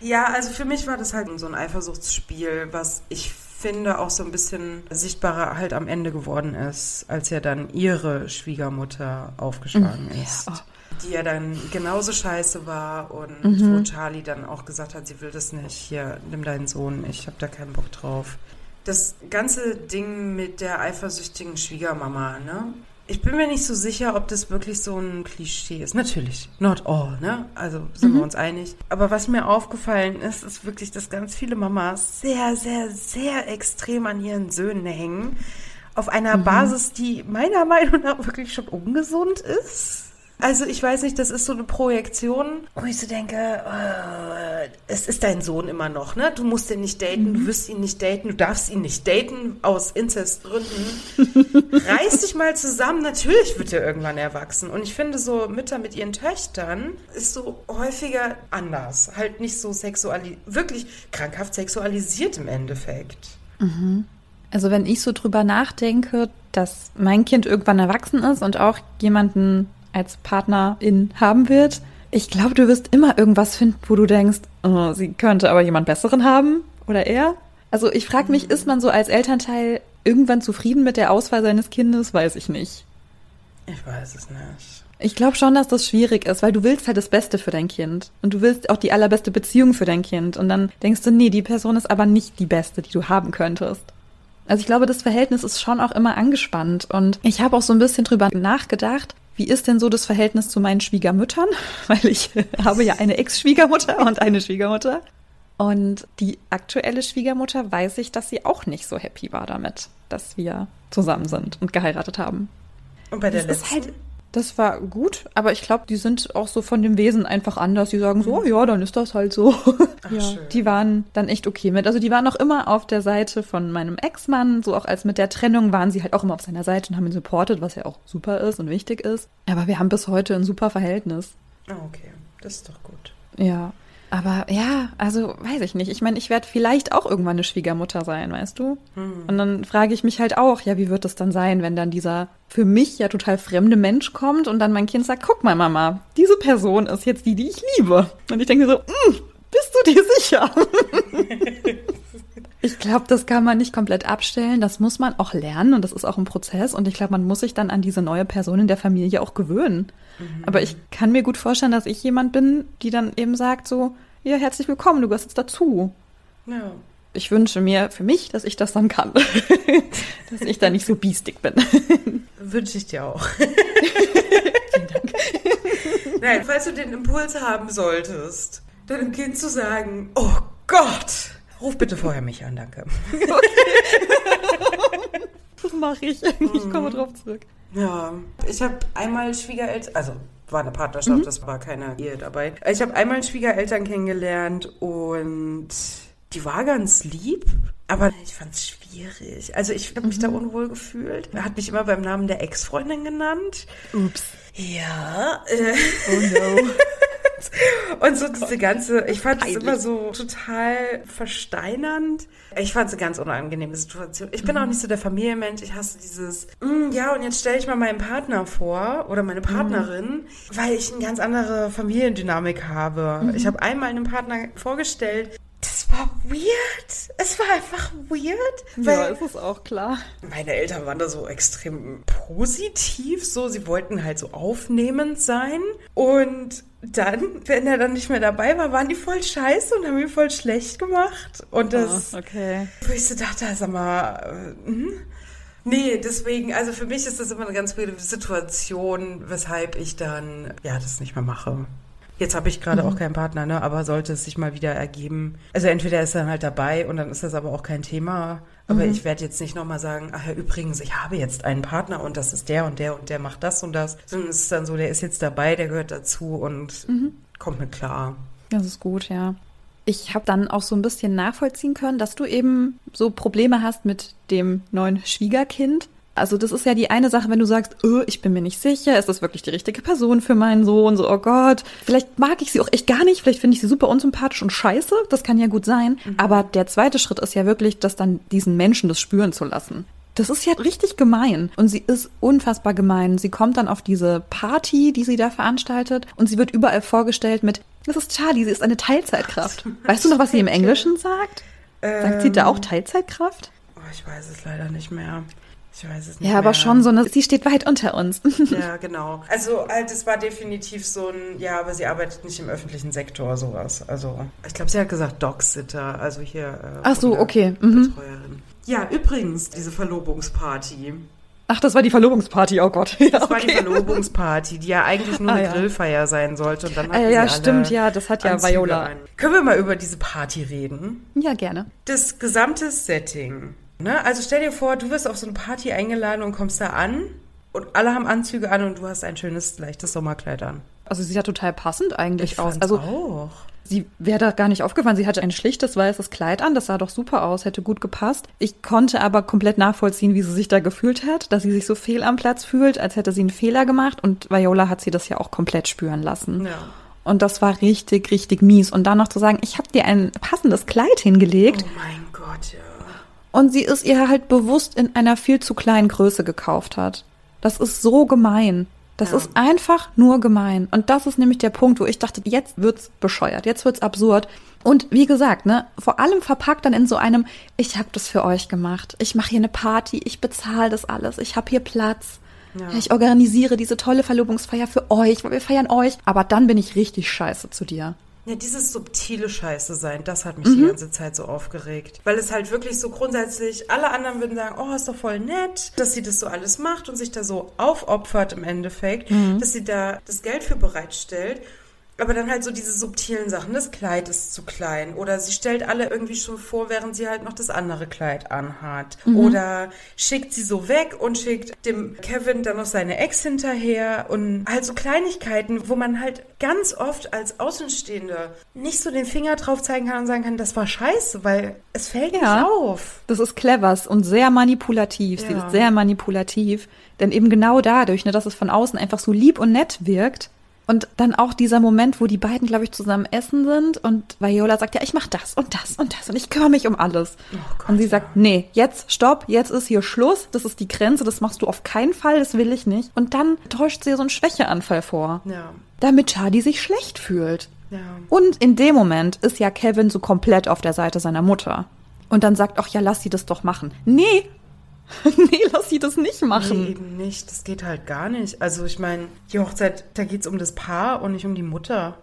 Speaker 1: Ja, also für mich war das halt so ein Eifersuchtsspiel, was ich finde auch so ein bisschen sichtbarer halt am Ende geworden ist, als ja dann ihre Schwiegermutter aufgeschlagen
Speaker 2: Mhm,
Speaker 1: ist.
Speaker 2: ja.
Speaker 1: Die ja dann genauso scheiße war und
Speaker 2: Mhm.
Speaker 1: wo Charlie dann auch gesagt hat, sie will das nicht. Hier, nimm deinen Sohn, ich habe da keinen Bock drauf. Das ganze Ding mit der eifersüchtigen Schwiegermama, ne? Ich bin mir nicht so sicher, ob das wirklich so ein Klischee ist. Natürlich, not all, ne? Also sind wir uns einig. Aber was mir aufgefallen ist, ist wirklich, dass ganz viele Mamas sehr, sehr, sehr extrem an ihren Söhnen hängen. Auf einer Basis, die meiner Meinung nach wirklich schon ungesund ist. Also ich weiß nicht, das ist so eine Projektion, wo ich so denke, äh, es ist dein Sohn immer noch, ne? Du musst ihn nicht daten, du wirst ihn nicht daten, du darfst ihn nicht daten aus Inzestgründen. Reiß dich mal zusammen, natürlich wird er irgendwann erwachsen. Und ich finde so Mütter mit ihren Töchtern ist so häufiger anders. Halt nicht so sexualisiert, wirklich krankhaft sexualisiert im Endeffekt.
Speaker 2: Also wenn ich so drüber nachdenke, dass mein Kind irgendwann erwachsen ist und auch jemanden als Partnerin haben wird, ich glaube, du wirst immer irgendwas finden, wo du denkst, oh, sie könnte aber jemand Besseren haben oder er. Also ich frage mich, ist man so als Elternteil irgendwann zufrieden mit der Auswahl seines Kindes? Weiß ich nicht.
Speaker 1: Ich weiß es nicht.
Speaker 2: Ich glaube schon, dass das schwierig ist, weil du willst halt das Beste für dein Kind. Und du willst auch die allerbeste Beziehung für dein Kind. Und dann denkst du, nee, die Person ist aber nicht die beste, die du haben könntest. Also ich glaube, das Verhältnis ist schon auch immer angespannt. Und ich habe auch so ein bisschen drüber nachgedacht, wie ist denn so das Verhältnis zu meinen Schwiegermüttern? Weil ich habe ja eine Ex-Schwiegermutter und eine Schwiegermutter. Und die aktuelle Schwiegermutter weiß ich, dass sie auch nicht so happy war damit, dass wir zusammen sind und geheiratet haben.
Speaker 1: Und bei der
Speaker 2: Das ist
Speaker 1: letzten?
Speaker 2: halt, das war gut, aber ich glaube, die sind auch so von dem Wesen einfach anders. Die sagen so, oh ja, dann ist das halt so. ja,
Speaker 1: schön.
Speaker 2: die waren dann echt okay mit. Also die waren auch immer auf der Seite von meinem Ex-Mann, so auch als mit der Trennung waren sie halt auch immer auf seiner Seite und haben ihn supportet, was ja auch super ist und wichtig ist. Aber wir haben bis heute ein super Verhältnis.
Speaker 1: Ah, okay. Das ist doch gut.
Speaker 2: Ja. Aber ja, also weiß ich nicht. Ich meine, ich werde vielleicht auch irgendwann eine Schwiegermutter sein, weißt du? Und dann frage ich mich halt auch, ja, wie wird es dann sein, wenn dann dieser für mich ja total fremde Mensch kommt und dann mein Kind sagt, guck mal, Mama, diese Person ist jetzt die, die ich liebe. Und ich denke so, "Mm, bist du dir sicher? Ich glaube, das kann man nicht komplett abstellen. Das muss man auch lernen und das ist auch ein Prozess. Und ich glaube, man muss sich dann an diese neue Person in der Familie auch gewöhnen. Aber ich kann mir gut vorstellen, dass ich jemand bin, die dann eben sagt so, ja, herzlich willkommen, du gehörst jetzt dazu.
Speaker 1: Ja.
Speaker 2: Ich wünsche mir für mich, dass ich das dann kann. dass ich da nicht so biestig bin.
Speaker 1: Wünsche ich dir auch. Nein, falls du den Impuls haben solltest, deinem Kind zu sagen, oh Gott, ruf bitte vorher mich an, danke.
Speaker 2: Das mache ich. Ich komme drauf zurück.
Speaker 1: Ja, ich habe einmal Schwiegereltern, also war eine Partnerschaft, das war keine Ehe dabei. Ich habe einmal Schwiegereltern kennengelernt und die war ganz lieb, aber ich fand es schwierig. Also ich habe mich da unwohl gefühlt. Er hat mich immer beim Namen der Ex-Freundin genannt.
Speaker 2: Ups.
Speaker 1: Ja, äh,
Speaker 2: Oh no.
Speaker 1: und so diese ganze, ich fand es immer so total versteinernd. Ich fand es eine ganz unangenehme Situation. Ich bin auch nicht so der Familienmensch. Ich hasse dieses, "Mm, ja, und jetzt stelle ich mal meinen Partner vor oder meine Partnerin, weil ich eine ganz andere Familiendynamik habe. Ich habe einmal einen Partner vorgestellt. War weird. Es war einfach weird.
Speaker 2: Ja, ist es auch klar.
Speaker 1: meine Eltern waren da so extrem positiv, so sie wollten halt so aufnehmend sein und dann, wenn er dann nicht mehr dabei war, waren die voll scheiße und haben ihn voll schlecht gemacht und das,
Speaker 2: Ah, okay.
Speaker 1: wo ich so dachte, sag mal, äh, hm? nee, deswegen, also für mich ist das immer eine ganz weirde Situation, weshalb ich dann, ja, das nicht mehr mache. Jetzt habe ich gerade auch keinen Partner, ne? Aber sollte es sich mal wieder ergeben. Also entweder ist er dann halt dabei und dann ist das aber auch kein Thema. Aber ich werde jetzt nicht nochmal sagen, ach ja, übrigens, ich habe jetzt einen Partner und das ist der und der und der macht das und das. Sondern es ist dann so, der ist jetzt dabei, der gehört dazu und kommt mit klar.
Speaker 2: Das ist gut, ja. Ich habe dann auch so ein bisschen nachvollziehen können, dass du eben so Probleme hast mit dem neuen Schwiegerkind. Also das ist ja die eine Sache, wenn du sagst, oh, ich bin mir nicht sicher, ist das wirklich die richtige Person für meinen Sohn? So, oh Gott, vielleicht mag ich sie auch echt gar nicht, vielleicht finde ich sie super unsympathisch und scheiße, das kann ja gut sein. Aber der zweite Schritt ist ja wirklich, das dann diesen Menschen das spüren zu lassen. Das ist ja richtig gemein. Und sie ist unfassbar gemein. Sie kommt dann auf diese Party, die sie da veranstaltet, und sie wird überall vorgestellt mit, das ist Charlie, sie ist eine Teilzeitkraft. Weißt du noch, was sie im Englischen sagt? Sagt sie da auch Teilzeitkraft?
Speaker 1: Oh, ich weiß es leider nicht mehr. Ich weiß es nicht
Speaker 2: Ja,
Speaker 1: mehr.
Speaker 2: aber schon so eine, sie steht weit unter uns.
Speaker 1: Ja, genau. Also halt, es war definitiv so ein, ja, aber sie arbeitet nicht im öffentlichen Sektor, sowas. Also, ich glaube, sie hat gesagt Dogsitter, also hier. Äh,
Speaker 2: Ach so, okay, mhm.
Speaker 1: Betreuerin. Ja, übrigens, diese Verlobungsparty.
Speaker 2: Ach, das war die Verlobungsparty, oh Gott. Ja,
Speaker 1: Das war die
Speaker 2: okay.
Speaker 1: Verlobungsparty, die ja eigentlich nur
Speaker 2: Ah,
Speaker 1: eine
Speaker 2: ja.
Speaker 1: Grillfeier sein sollte. Und dann
Speaker 2: Äh, ja, stimmt, ja, das hat ja
Speaker 1: Anzüge
Speaker 2: Viola.
Speaker 1: an. Können wir mal über diese Party reden?
Speaker 2: Ja, gerne.
Speaker 1: Das gesamte Setting. Ne? Also stell dir vor, du wirst auf so eine Party eingeladen und kommst da an und alle haben Anzüge an und du hast ein schönes, leichtes Sommerkleid an.
Speaker 2: Also sie sieht ja total passend eigentlich
Speaker 1: Ich
Speaker 2: aus. Also
Speaker 1: auch.
Speaker 2: sie wäre da gar nicht aufgefallen. Sie hatte ein schlichtes weißes Kleid an, das sah doch super aus, hätte gut gepasst. Ich konnte aber komplett nachvollziehen, wie sie sich da gefühlt hat, dass sie sich so fehl am Platz fühlt, als hätte sie einen Fehler gemacht. Und Viola hat sie das ja auch komplett spüren lassen.
Speaker 1: Ja.
Speaker 2: Und das war richtig, richtig mies. Und dann noch zu sagen, ich habe dir ein passendes Kleid hingelegt.
Speaker 1: Oh mein Gott, ja.
Speaker 2: Und sie es ihr halt bewusst in einer viel zu kleinen Größe gekauft hat. Das ist so gemein. Das
Speaker 1: Ja.
Speaker 2: ist einfach nur gemein. Und das ist nämlich der Punkt, wo ich dachte, jetzt wird's bescheuert, jetzt wird's absurd. Und wie gesagt, ne, vor allem verpackt dann in so einem, ich habe das für euch gemacht. Ich mache hier eine Party, ich bezahle das alles, ich habe hier Platz.
Speaker 1: Ja.
Speaker 2: Ich organisiere diese tolle Verlobungsfeier für euch, weil wir feiern euch. Aber dann bin ich richtig scheiße zu dir.
Speaker 1: Ja, dieses subtile Scheiße sein, das hat mich
Speaker 2: Mhm.
Speaker 1: die ganze Zeit so aufgeregt. Weil es halt wirklich so grundsätzlich, alle anderen würden sagen, oh, ist doch voll nett, dass sie das so alles macht und sich da so aufopfert im Endeffekt,
Speaker 2: Mhm.
Speaker 1: dass sie da das Geld für bereitstellt. Aber dann halt so diese subtilen Sachen, das Kleid ist zu klein oder sie stellt alle irgendwie schon vor, während sie halt noch das andere Kleid anhat. Oder schickt sie so weg und schickt dem Kevin dann noch seine Ex hinterher und halt so Kleinigkeiten, wo man halt ganz oft als Außenstehende nicht so den Finger drauf zeigen kann und sagen kann, das war scheiße, weil es fällt
Speaker 2: Ja.
Speaker 1: nicht auf.
Speaker 2: Das ist clever und sehr manipulativ. Sie
Speaker 1: Ja.
Speaker 2: ist sehr manipulativ. Denn eben genau dadurch, ne, dass es von außen einfach so lieb und nett wirkt. Und dann auch dieser Moment, wo die beiden, glaube ich, zusammen essen sind und Viola sagt, ja, ich mach das und das und das und ich kümmere mich um alles.
Speaker 1: Oh Gott,
Speaker 2: und sie
Speaker 1: ja.
Speaker 2: sagt, nee, jetzt stopp, jetzt ist hier Schluss, das ist die Grenze, das machst du auf keinen Fall, das will ich nicht. Und dann täuscht sie so einen Schwächeanfall vor,
Speaker 1: Ja,
Speaker 2: damit Charlie sich schlecht fühlt.
Speaker 1: ja.
Speaker 2: Und in dem Moment ist ja Kevin so komplett auf der Seite seiner Mutter. Und dann sagt auch, ja, lass sie das doch machen. Nee, nee, lass sie das nicht machen.
Speaker 1: Nee, eben nicht. Das geht halt gar nicht. Also ich meine, die Hochzeit, da geht's um das Paar und nicht um die Mutter.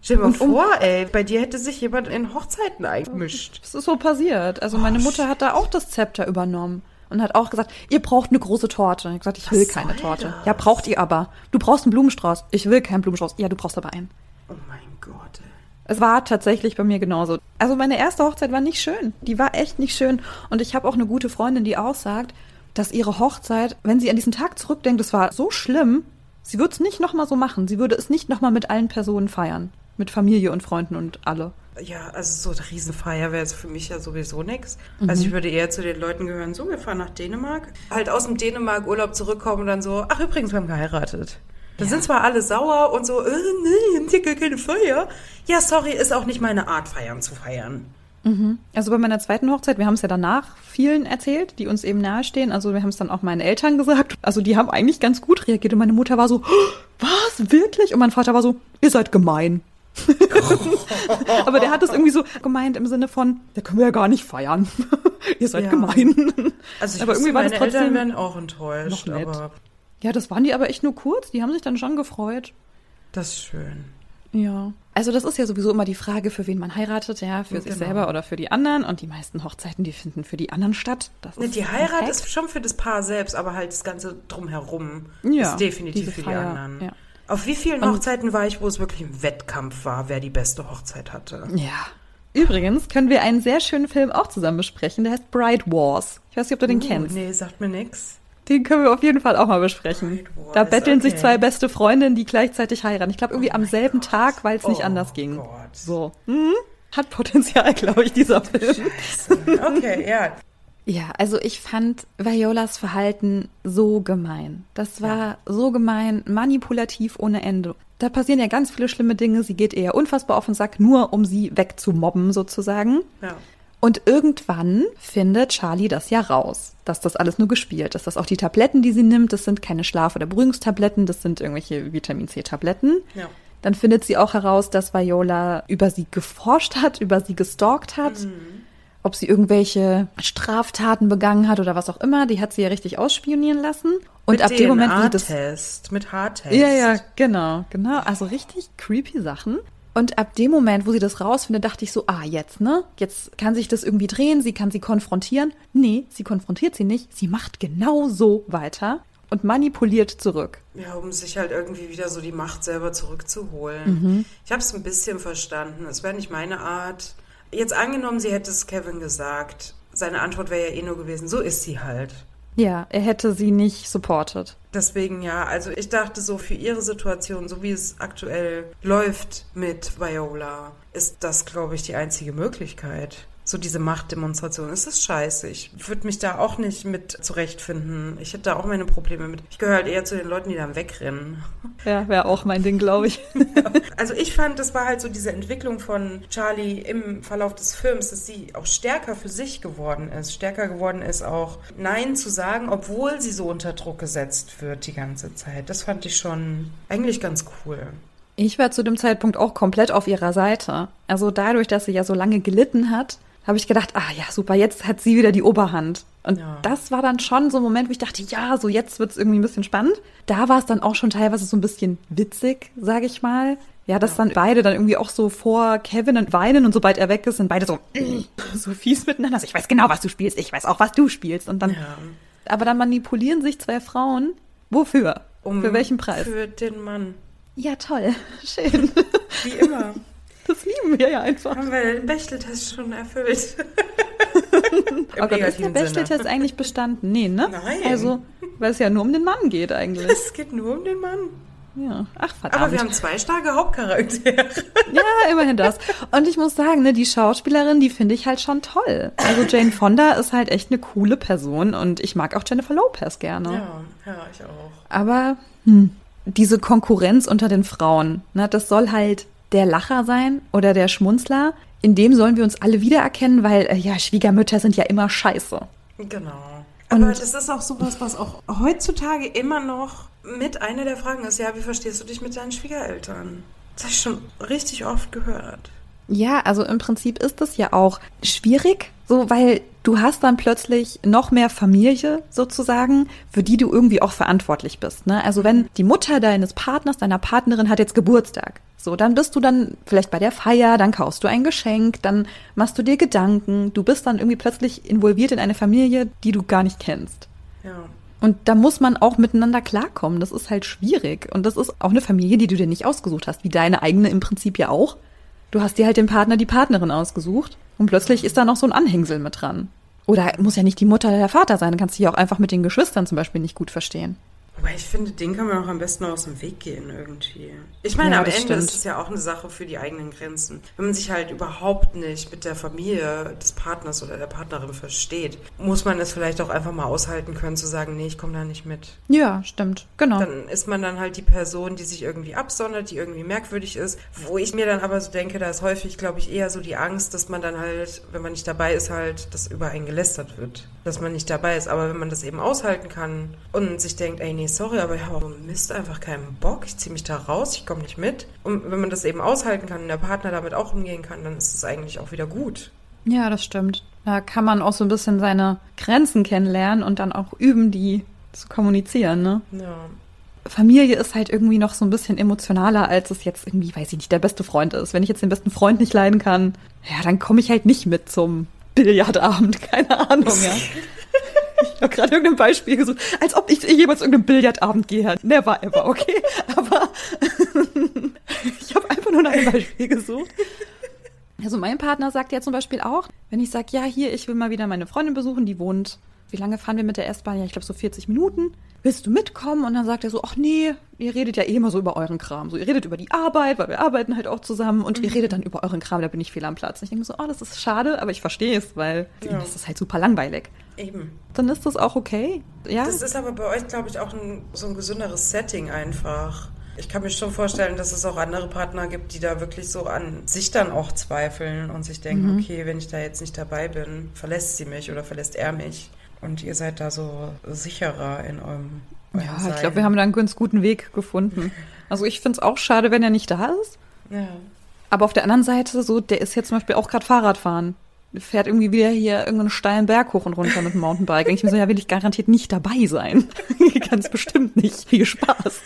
Speaker 1: Stell dir mal
Speaker 2: Und um-
Speaker 1: vor, ey, bei dir hätte sich jemand in Hochzeiten eingemischt.
Speaker 2: Das ist so passiert. Also meine
Speaker 1: Oh,
Speaker 2: Mutter hat da auch das Zepter übernommen. Und hat auch gesagt, ihr braucht eine große Torte. Ich hab gesagt, ich
Speaker 1: Was
Speaker 2: will keine Torte.
Speaker 1: das?
Speaker 2: Ja, braucht ihr aber. Du brauchst einen Blumenstrauß. Ich will keinen Blumenstrauß. Ja, du brauchst aber einen.
Speaker 1: Oh mein Gott.
Speaker 2: Es war tatsächlich bei mir genauso. Also meine erste Hochzeit war nicht schön. Die war echt nicht schön. Und ich habe auch eine gute Freundin, die auch sagt, dass ihre Hochzeit, wenn sie an diesen Tag zurückdenkt, das war so schlimm, sie würde es nicht nochmal so machen. Sie würde es nicht nochmal mit allen Personen feiern. Mit Familie und Freunden und alle.
Speaker 1: Ja, also so eine Riesenfeier wäre es für mich ja sowieso nix.
Speaker 2: Mhm.
Speaker 1: Also ich würde eher zu den Leuten gehören, so, wir fahren nach Dänemark. Halt aus dem Dänemark-Urlaub zurückkommen und dann so, ach übrigens, wir haben geheiratet. Da sind zwar alle sauer und so, äh, nee, ihr gar keine Feier. Ja, sorry, ist auch nicht meine Art, Feiern zu feiern.
Speaker 2: Also bei meiner zweiten Hochzeit, wir haben es ja danach vielen erzählt, die uns eben nahestehen. Also wir haben es dann auch meinen Eltern gesagt. Also die haben eigentlich ganz gut reagiert. Und meine Mutter war so, "Oh, was, wirklich? Und mein Vater war so, ihr seid gemein. Aber der hat es irgendwie so gemeint im Sinne von, da können wir ja gar nicht feiern. ihr seid
Speaker 1: Ja.
Speaker 2: gemein.
Speaker 1: Also ich
Speaker 2: aber irgendwie war
Speaker 1: meine
Speaker 2: das trotzdem
Speaker 1: Eltern wären auch enttäuscht,
Speaker 2: noch nett.
Speaker 1: aber
Speaker 2: Ja, das waren die aber echt nur kurz. Die haben sich dann schon gefreut.
Speaker 1: das ist schön.
Speaker 2: Ja. Also das ist ja sowieso immer die Frage, für wen man heiratet, ja, für sich
Speaker 1: Genau.
Speaker 2: selber oder für die anderen. Und die meisten Hochzeiten, die finden für die anderen statt. Das
Speaker 1: Ne, Die Heirat
Speaker 2: Fact.
Speaker 1: ist schon für das Paar selbst, aber halt das Ganze drumherum
Speaker 2: Ja,
Speaker 1: ist definitiv für die
Speaker 2: Feier,
Speaker 1: anderen.
Speaker 2: ja.
Speaker 1: Auf wie vielen
Speaker 2: Und-
Speaker 1: Hochzeiten war ich, wo es wirklich ein Wettkampf war, wer die beste Hochzeit hatte?
Speaker 2: Ja. Übrigens können wir einen sehr schönen Film auch zusammen besprechen, der heißt Bride Wars. Ich weiß nicht, ob du den
Speaker 1: Uh,
Speaker 2: kennst.
Speaker 1: Nee, sagt mir nix.
Speaker 2: Den können wir auf jeden Fall auch mal besprechen. Da betteln sich
Speaker 1: okay.
Speaker 2: zwei beste Freundinnen, die gleichzeitig heiraten. Ich glaube irgendwie
Speaker 1: Oh
Speaker 2: am selben
Speaker 1: Gott.
Speaker 2: Tag, weil es nicht
Speaker 1: Oh
Speaker 2: anders ging.
Speaker 1: Gott.
Speaker 2: So. Mhm. Hat Potenzial, glaube ich, dieser Film.
Speaker 1: Okay, ja.
Speaker 2: Ja, also ich fand Violas Verhalten so gemein. Das war so gemein, manipulativ ohne Ende. Da passieren ja ganz viele schlimme Dinge. Sie geht eher unfassbar auf den Sack, nur um sie wegzumobben sozusagen.
Speaker 1: ja.
Speaker 2: Und irgendwann findet Charlie das ja raus, dass das alles nur gespielt ist. Dass auch die Tabletten, die sie nimmt, das sind keine Schlaf- oder Beruhigungstabletten, das sind irgendwelche Vitamin C-Tabletten.
Speaker 1: Ja.
Speaker 2: Dann findet sie auch heraus, dass Viola über sie geforscht hat, über sie gestalkt hat. Ob sie irgendwelche Straftaten begangen hat oder was auch immer, die hat sie ja richtig ausspionieren lassen. Und
Speaker 1: mit
Speaker 2: ab dem Moment, wo sie das
Speaker 1: mit Haartest.
Speaker 2: ja, ja, genau, genau. Also richtig creepy Sachen. Und ab dem Moment, wo sie das rausfindet, dachte ich so, ah, jetzt, ne? Jetzt kann sich das irgendwie drehen, sie kann sie konfrontieren. Nee, sie konfrontiert sie nicht. Sie macht genau so weiter und manipuliert zurück.
Speaker 1: Ja, um sich halt irgendwie wieder so die Macht selber zurückzuholen.
Speaker 2: Mhm.
Speaker 1: Ich habe es ein bisschen verstanden. Es wäre nicht meine Art. Jetzt angenommen, sie hätte es Kevin gesagt. Seine Antwort wäre ja eh nur gewesen, so ist sie halt.
Speaker 2: Ja, er hätte sie nicht supportet.
Speaker 1: Deswegen ja, also ich dachte so für ihre Situation, so wie es aktuell läuft mit Viola, ist das, glaube ich, die einzige Möglichkeit so diese Machtdemonstration. Es ist scheiße. Ich würde mich da auch nicht mit zurechtfinden. Ich hätte da auch meine Probleme mit. Ich gehöre halt eher zu den Leuten, die dann wegrennen.
Speaker 2: Ja, wäre auch mein Ding, glaube ich.
Speaker 1: also ich fand, das war halt so diese Entwicklung von Charlie im Verlauf des Films, dass sie auch stärker für sich geworden ist. Stärker geworden ist auch Nein zu sagen, obwohl sie so unter Druck gesetzt wird die ganze Zeit. Das fand ich schon eigentlich ganz cool.
Speaker 2: Ich war zu dem Zeitpunkt auch komplett auf ihrer Seite. Also dadurch, dass sie ja so lange gelitten hat, habe ich gedacht, ah ja, super, jetzt hat sie wieder die Oberhand. Und ja. das war dann schon so ein Moment, wo ich dachte, ja, so jetzt wird es irgendwie ein bisschen spannend. Da war es dann auch schon teilweise so ein bisschen witzig, sage ich mal. Ja, dass ja. dann beide dann irgendwie auch so vor Kevin und weinen und sobald er weg ist, sind beide so, so fies miteinander. Also ich weiß genau, was du spielst, ich weiß auch, was du spielst. Und dann, ja. aber dann manipulieren sich zwei Frauen. Wofür? Um, für welchen Preis?
Speaker 1: Für den Mann.
Speaker 2: Ja, toll. Schön.
Speaker 1: Wie immer.
Speaker 2: Das lieben wir ja einfach.
Speaker 1: Haben wir den Bechteltest schon erfüllt?
Speaker 2: oh Gott, ist der Bechteltest eigentlich bestanden? Nee, ne?
Speaker 1: Nein.
Speaker 2: Also, weil es ja nur um den Mann geht eigentlich.
Speaker 1: Es geht nur um den Mann.
Speaker 2: Ja, ach verdammt.
Speaker 1: Aber wir haben zwei starke Hauptcharaktere.
Speaker 2: ja, immerhin das. Und ich muss sagen, ne, die Schauspielerin, die finde ich halt schon toll. Also Jane Fonda ist halt echt eine coole Person und ich mag auch Jennifer Lopez gerne.
Speaker 1: Ja, ja, ich auch.
Speaker 2: Aber hm, diese Konkurrenz unter den Frauen, ne, das soll halt der Lacher sein oder der Schmunzler. In dem sollen wir uns alle wiedererkennen, weil äh, ja, Schwiegermütter sind ja immer scheiße.
Speaker 1: Genau. Aber das ist auch sowas, was auch heutzutage immer noch mit einer der Fragen ist, ja, wie verstehst du dich mit deinen Schwiegereltern? Das habe ich schon richtig oft gehört.
Speaker 2: Ja, also im Prinzip ist das ja auch schwierig, so weil du hast dann plötzlich noch mehr Familie sozusagen, für die du irgendwie auch verantwortlich bist. Ne? Also wenn die Mutter deines Partners, deiner Partnerin hat jetzt Geburtstag, so dann bist du dann vielleicht bei der Feier, dann kaufst du ein Geschenk, dann machst du dir Gedanken, du bist dann irgendwie plötzlich involviert in eine Familie, die du gar nicht kennst.
Speaker 1: Ja.
Speaker 2: Und da muss man auch miteinander klarkommen. Das ist halt schwierig. Und das ist auch eine Familie, die du dir nicht ausgesucht hast, wie deine eigene im Prinzip ja auch. Du hast dir halt den Partner, die Partnerin ausgesucht. Und plötzlich ist da noch so ein Anhängsel mit dran. Oder muss ja nicht die Mutter oder der Vater sein, kannst du dich auch einfach mit den Geschwistern zum Beispiel nicht gut verstehen.
Speaker 1: Wobei ich finde, den kann man auch am besten aus dem Weg gehen irgendwie. Ich meine, ja, am Ende stimmt. ist es ja auch eine Sache für die eigenen Grenzen. Wenn man sich halt überhaupt nicht mit der Familie des Partners oder der Partnerin versteht, muss man es vielleicht auch einfach mal aushalten können, zu sagen, nee, ich komme da nicht mit.
Speaker 2: Ja, stimmt, genau.
Speaker 1: Dann ist man dann halt die Person, die sich irgendwie absondert, die irgendwie merkwürdig ist. Wo ich mir dann aber so denke, da ist häufig, glaube ich, eher so die Angst, dass man dann halt, wenn man nicht dabei ist, halt, dass über einen gelästert wird. Dass man nicht dabei ist. Aber wenn man das eben aushalten kann und sich denkt, ey, nee, nee, sorry, aber ich habe Mist einfach keinen Bock, ich ziehe mich da raus, ich komme nicht mit. Und wenn man das eben aushalten kann und der Partner damit auch umgehen kann, dann ist es eigentlich auch wieder gut.
Speaker 2: Ja, das stimmt. Da kann man auch so ein bisschen seine Grenzen kennenlernen und dann auch üben, die zu kommunizieren, ne?
Speaker 1: Ja.
Speaker 2: Familie ist halt irgendwie noch so ein bisschen emotionaler, als es jetzt irgendwie, weiß ich nicht, der beste Freund ist. Wenn ich jetzt den besten Freund nicht leiden kann, ja, dann komme ich halt nicht mit zum Billardabend, keine Ahnung, ja. Ich habe gerade irgendein Beispiel gesucht, als ob ich jemals irgendeinem Billardabend gehe. Never ever, okay? Aber ich habe einfach nur nach einem Beispiel gesucht. Also mein Partner sagt ja zum Beispiel auch, wenn ich sage, ja, hier, ich will mal wieder meine Freundin besuchen, die wohnt, wie lange fahren wir mit der S-Bahn? Ja, ich glaube so 40 Minuten. Willst du mitkommen? Und dann sagt er so, ach nee, ihr redet ja eh immer so über euren Kram. So, ihr redet über die Arbeit, weil wir arbeiten halt auch zusammen und mhm. ihr redet dann über euren Kram, da bin ich fehl am Platz. Und ich denke so, oh, das ist schade, aber ich verstehe es, weil ja. das ist halt super langweilig.
Speaker 1: Eben.
Speaker 2: Dann ist das auch okay. Ja.
Speaker 1: Das ist aber bei euch, glaube ich, auch ein, so ein gesünderes Setting einfach. Ich kann mir schon vorstellen, dass es auch andere Partner gibt, die da wirklich so an sich dann auch zweifeln und sich denken, mhm. okay, wenn ich da jetzt nicht dabei bin, verlässt sie mich oder verlässt er mich. Und ihr seid da so sicherer in eurem.
Speaker 2: Ja, Sein. ich glaube, wir haben da einen ganz guten Weg gefunden. Also ich finde es auch schade, wenn er nicht da ist.
Speaker 1: Ja.
Speaker 2: Aber auf der anderen Seite, so, der ist jetzt zum Beispiel auch gerade Fahrradfahren fährt irgendwie wieder hier irgendeinen steilen Berg hoch und runter mit dem Mountainbike. Und ich mir so, ja, will ich garantiert nicht dabei sein. Ganz bestimmt nicht. Viel Spaß.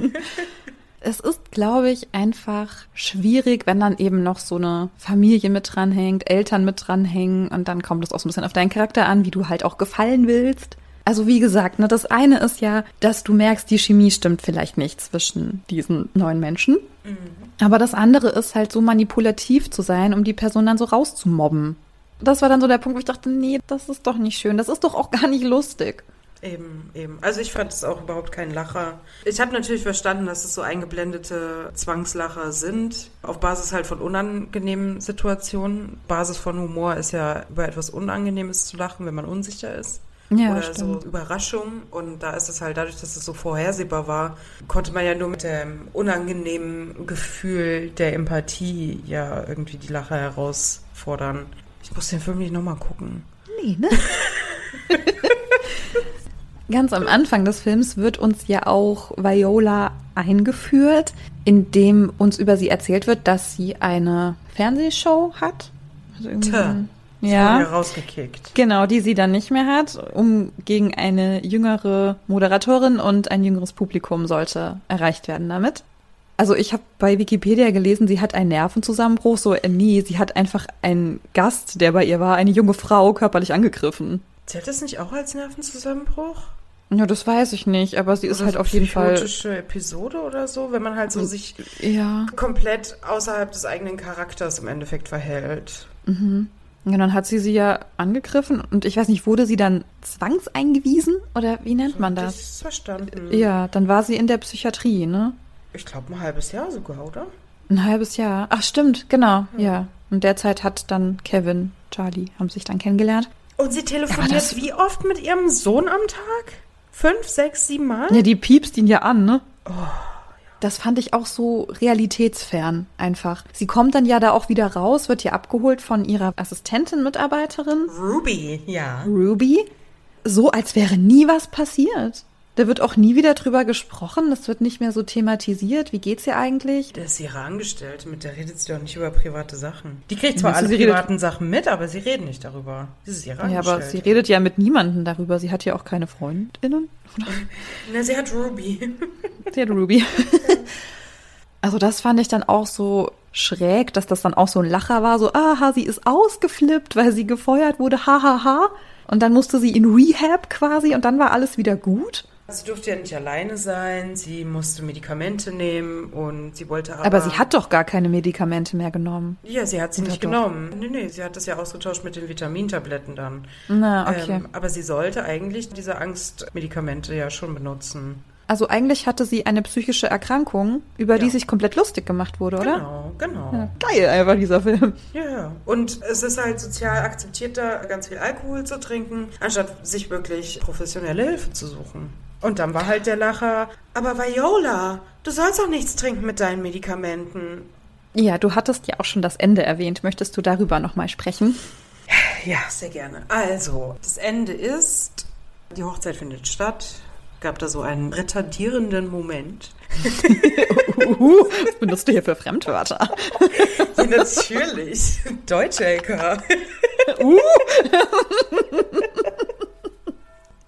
Speaker 2: es ist, glaube ich, einfach schwierig, wenn dann eben noch so eine Familie mit dranhängt, Eltern mit dranhängen und dann kommt es auch so ein bisschen auf deinen Charakter an, wie du halt auch gefallen willst. Also wie gesagt, ne, das eine ist ja, dass du merkst, die Chemie stimmt vielleicht nicht zwischen diesen neuen Menschen. Mhm. Aber das andere ist halt so manipulativ zu sein, um die Person dann so rauszumobben. das war dann so der Punkt, wo ich dachte, nee, das ist doch nicht schön. Das ist doch auch gar nicht lustig.
Speaker 1: Eben, eben. Also ich fand es auch überhaupt kein Lacher. Ich habe natürlich verstanden, dass es so eingeblendete Zwangslacher sind, auf Basis halt von unangenehmen Situationen. Basis von Humor ist ja über etwas Unangenehmes zu lachen, wenn man unsicher ist.
Speaker 2: Ja,
Speaker 1: oder
Speaker 2: stimmt.
Speaker 1: so Überraschung. Und da ist es halt dadurch, dass es so vorhersehbar war, konnte man ja nur mit dem unangenehmen Gefühl der Empathie ja irgendwie die Lacher herausfordern. Ich muss den Film nicht nochmal gucken.
Speaker 2: Nee, ne? Ganz am Anfang des Films wird uns ja auch Viola eingeführt, indem uns über sie erzählt wird, dass sie eine Fernsehshow hat. Also irgendwie Ein-
Speaker 1: Ja. rausgekickt.
Speaker 2: Genau, die sie dann nicht mehr hat, um gegen eine jüngere Moderatorin und ein jüngeres Publikum sollte erreicht werden damit. Also ich habe bei Wikipedia gelesen, sie hat einen Nervenzusammenbruch. So, äh, nee, sie hat einfach einen Gast, der bei ihr war, eine junge Frau, körperlich angegriffen.
Speaker 1: Zählt das nicht auch als Nervenzusammenbruch?
Speaker 2: Ja, das weiß ich nicht, aber sie ist
Speaker 1: Oder
Speaker 2: halt
Speaker 1: so
Speaker 2: auf jeden Fall.
Speaker 1: psychotische Episode oder so, wenn man halt so sich
Speaker 2: Ja.
Speaker 1: komplett außerhalb des eigenen Charakters im Endeffekt verhält.
Speaker 2: Ja, dann hat sie sie ja angegriffen und ich weiß nicht, wurde sie dann zwangseingewiesen oder wie nennt man
Speaker 1: Das ist verstanden.
Speaker 2: Ja, dann war sie in der Psychiatrie, ne?
Speaker 1: Ich glaube ein halbes Jahr sogar, oder?
Speaker 2: Ein halbes Jahr. Ach, stimmt, genau, ja. Und derzeit hat dann Kevin, Charlie, haben sich dann kennengelernt.
Speaker 1: Und sie telefoniert
Speaker 2: das-
Speaker 1: wie oft mit ihrem Sohn am Tag? Fünf, sechs, sieben Mal?
Speaker 2: Ja, die piepst ihn ja an, ne? Das fand ich auch so realitätsfern einfach. Sie kommt dann ja da auch wieder raus, wird ja abgeholt von ihrer Assistentin, Mitarbeiterin,
Speaker 1: Ruby, ja.
Speaker 2: Ruby. So, als wäre nie was passiert. Da wird auch nie wieder drüber gesprochen. Das wird nicht mehr so thematisiert. Wie geht's ihr eigentlich?
Speaker 1: Das ist ihre Angestellte, mit der redet sie doch nicht über private Sachen. Die kriegt zwar alle privaten Sachen mit, aber sie reden nicht darüber. Das ist ihre
Speaker 2: Ja,
Speaker 1: Angestellte.
Speaker 2: aber sie redet ja mit niemandem darüber. Sie hat ja auch keine Freundinnen.
Speaker 1: Na, sie hat Ruby.
Speaker 2: Sie hat Ruby. Also das fand ich dann auch so schräg, dass das dann auch so ein Lacher war, so, aha, sie ist ausgeflippt, weil sie gefeuert wurde, hahaha. Ha, ha. Und dann musste sie in Rehab quasi und dann war alles wieder gut.
Speaker 1: Sie durfte ja nicht alleine sein, sie musste Medikamente nehmen und sie wollte aber...
Speaker 2: Aber sie hat doch gar keine Medikamente mehr genommen.
Speaker 1: Ja, sie hat sie nicht
Speaker 2: doch.
Speaker 1: genommen. Nee, nee, sie hat das ja ausgetauscht mit den Vitamintabletten dann.
Speaker 2: Na, okay.
Speaker 1: Ähm, aber sie sollte eigentlich diese Angstmedikamente ja schon benutzen.
Speaker 2: Also eigentlich hatte sie eine psychische Erkrankung, über die
Speaker 1: Ja.
Speaker 2: sich komplett lustig gemacht wurde, oder?
Speaker 1: Genau, genau.
Speaker 2: Ja, geil einfach dieser Film.
Speaker 1: Ja, ja. Und es ist halt sozial akzeptierter, ganz viel Alkohol zu trinken, anstatt sich wirklich professionelle Hilfe zu suchen. Und dann war halt der Lacher, aber Viola, du sollst doch nichts trinken mit deinen Medikamenten.
Speaker 2: Ja, du hattest ja auch schon das Ende erwähnt. Möchtest du darüber nochmal sprechen?
Speaker 1: Ja, sehr gerne. Also, das Ende ist, die Hochzeit findet statt. Gab da so einen retardierenden Moment.
Speaker 2: Uhu, was benutzt du hier für Fremdwörter?
Speaker 1: Ja, natürlich. Deutsche LK.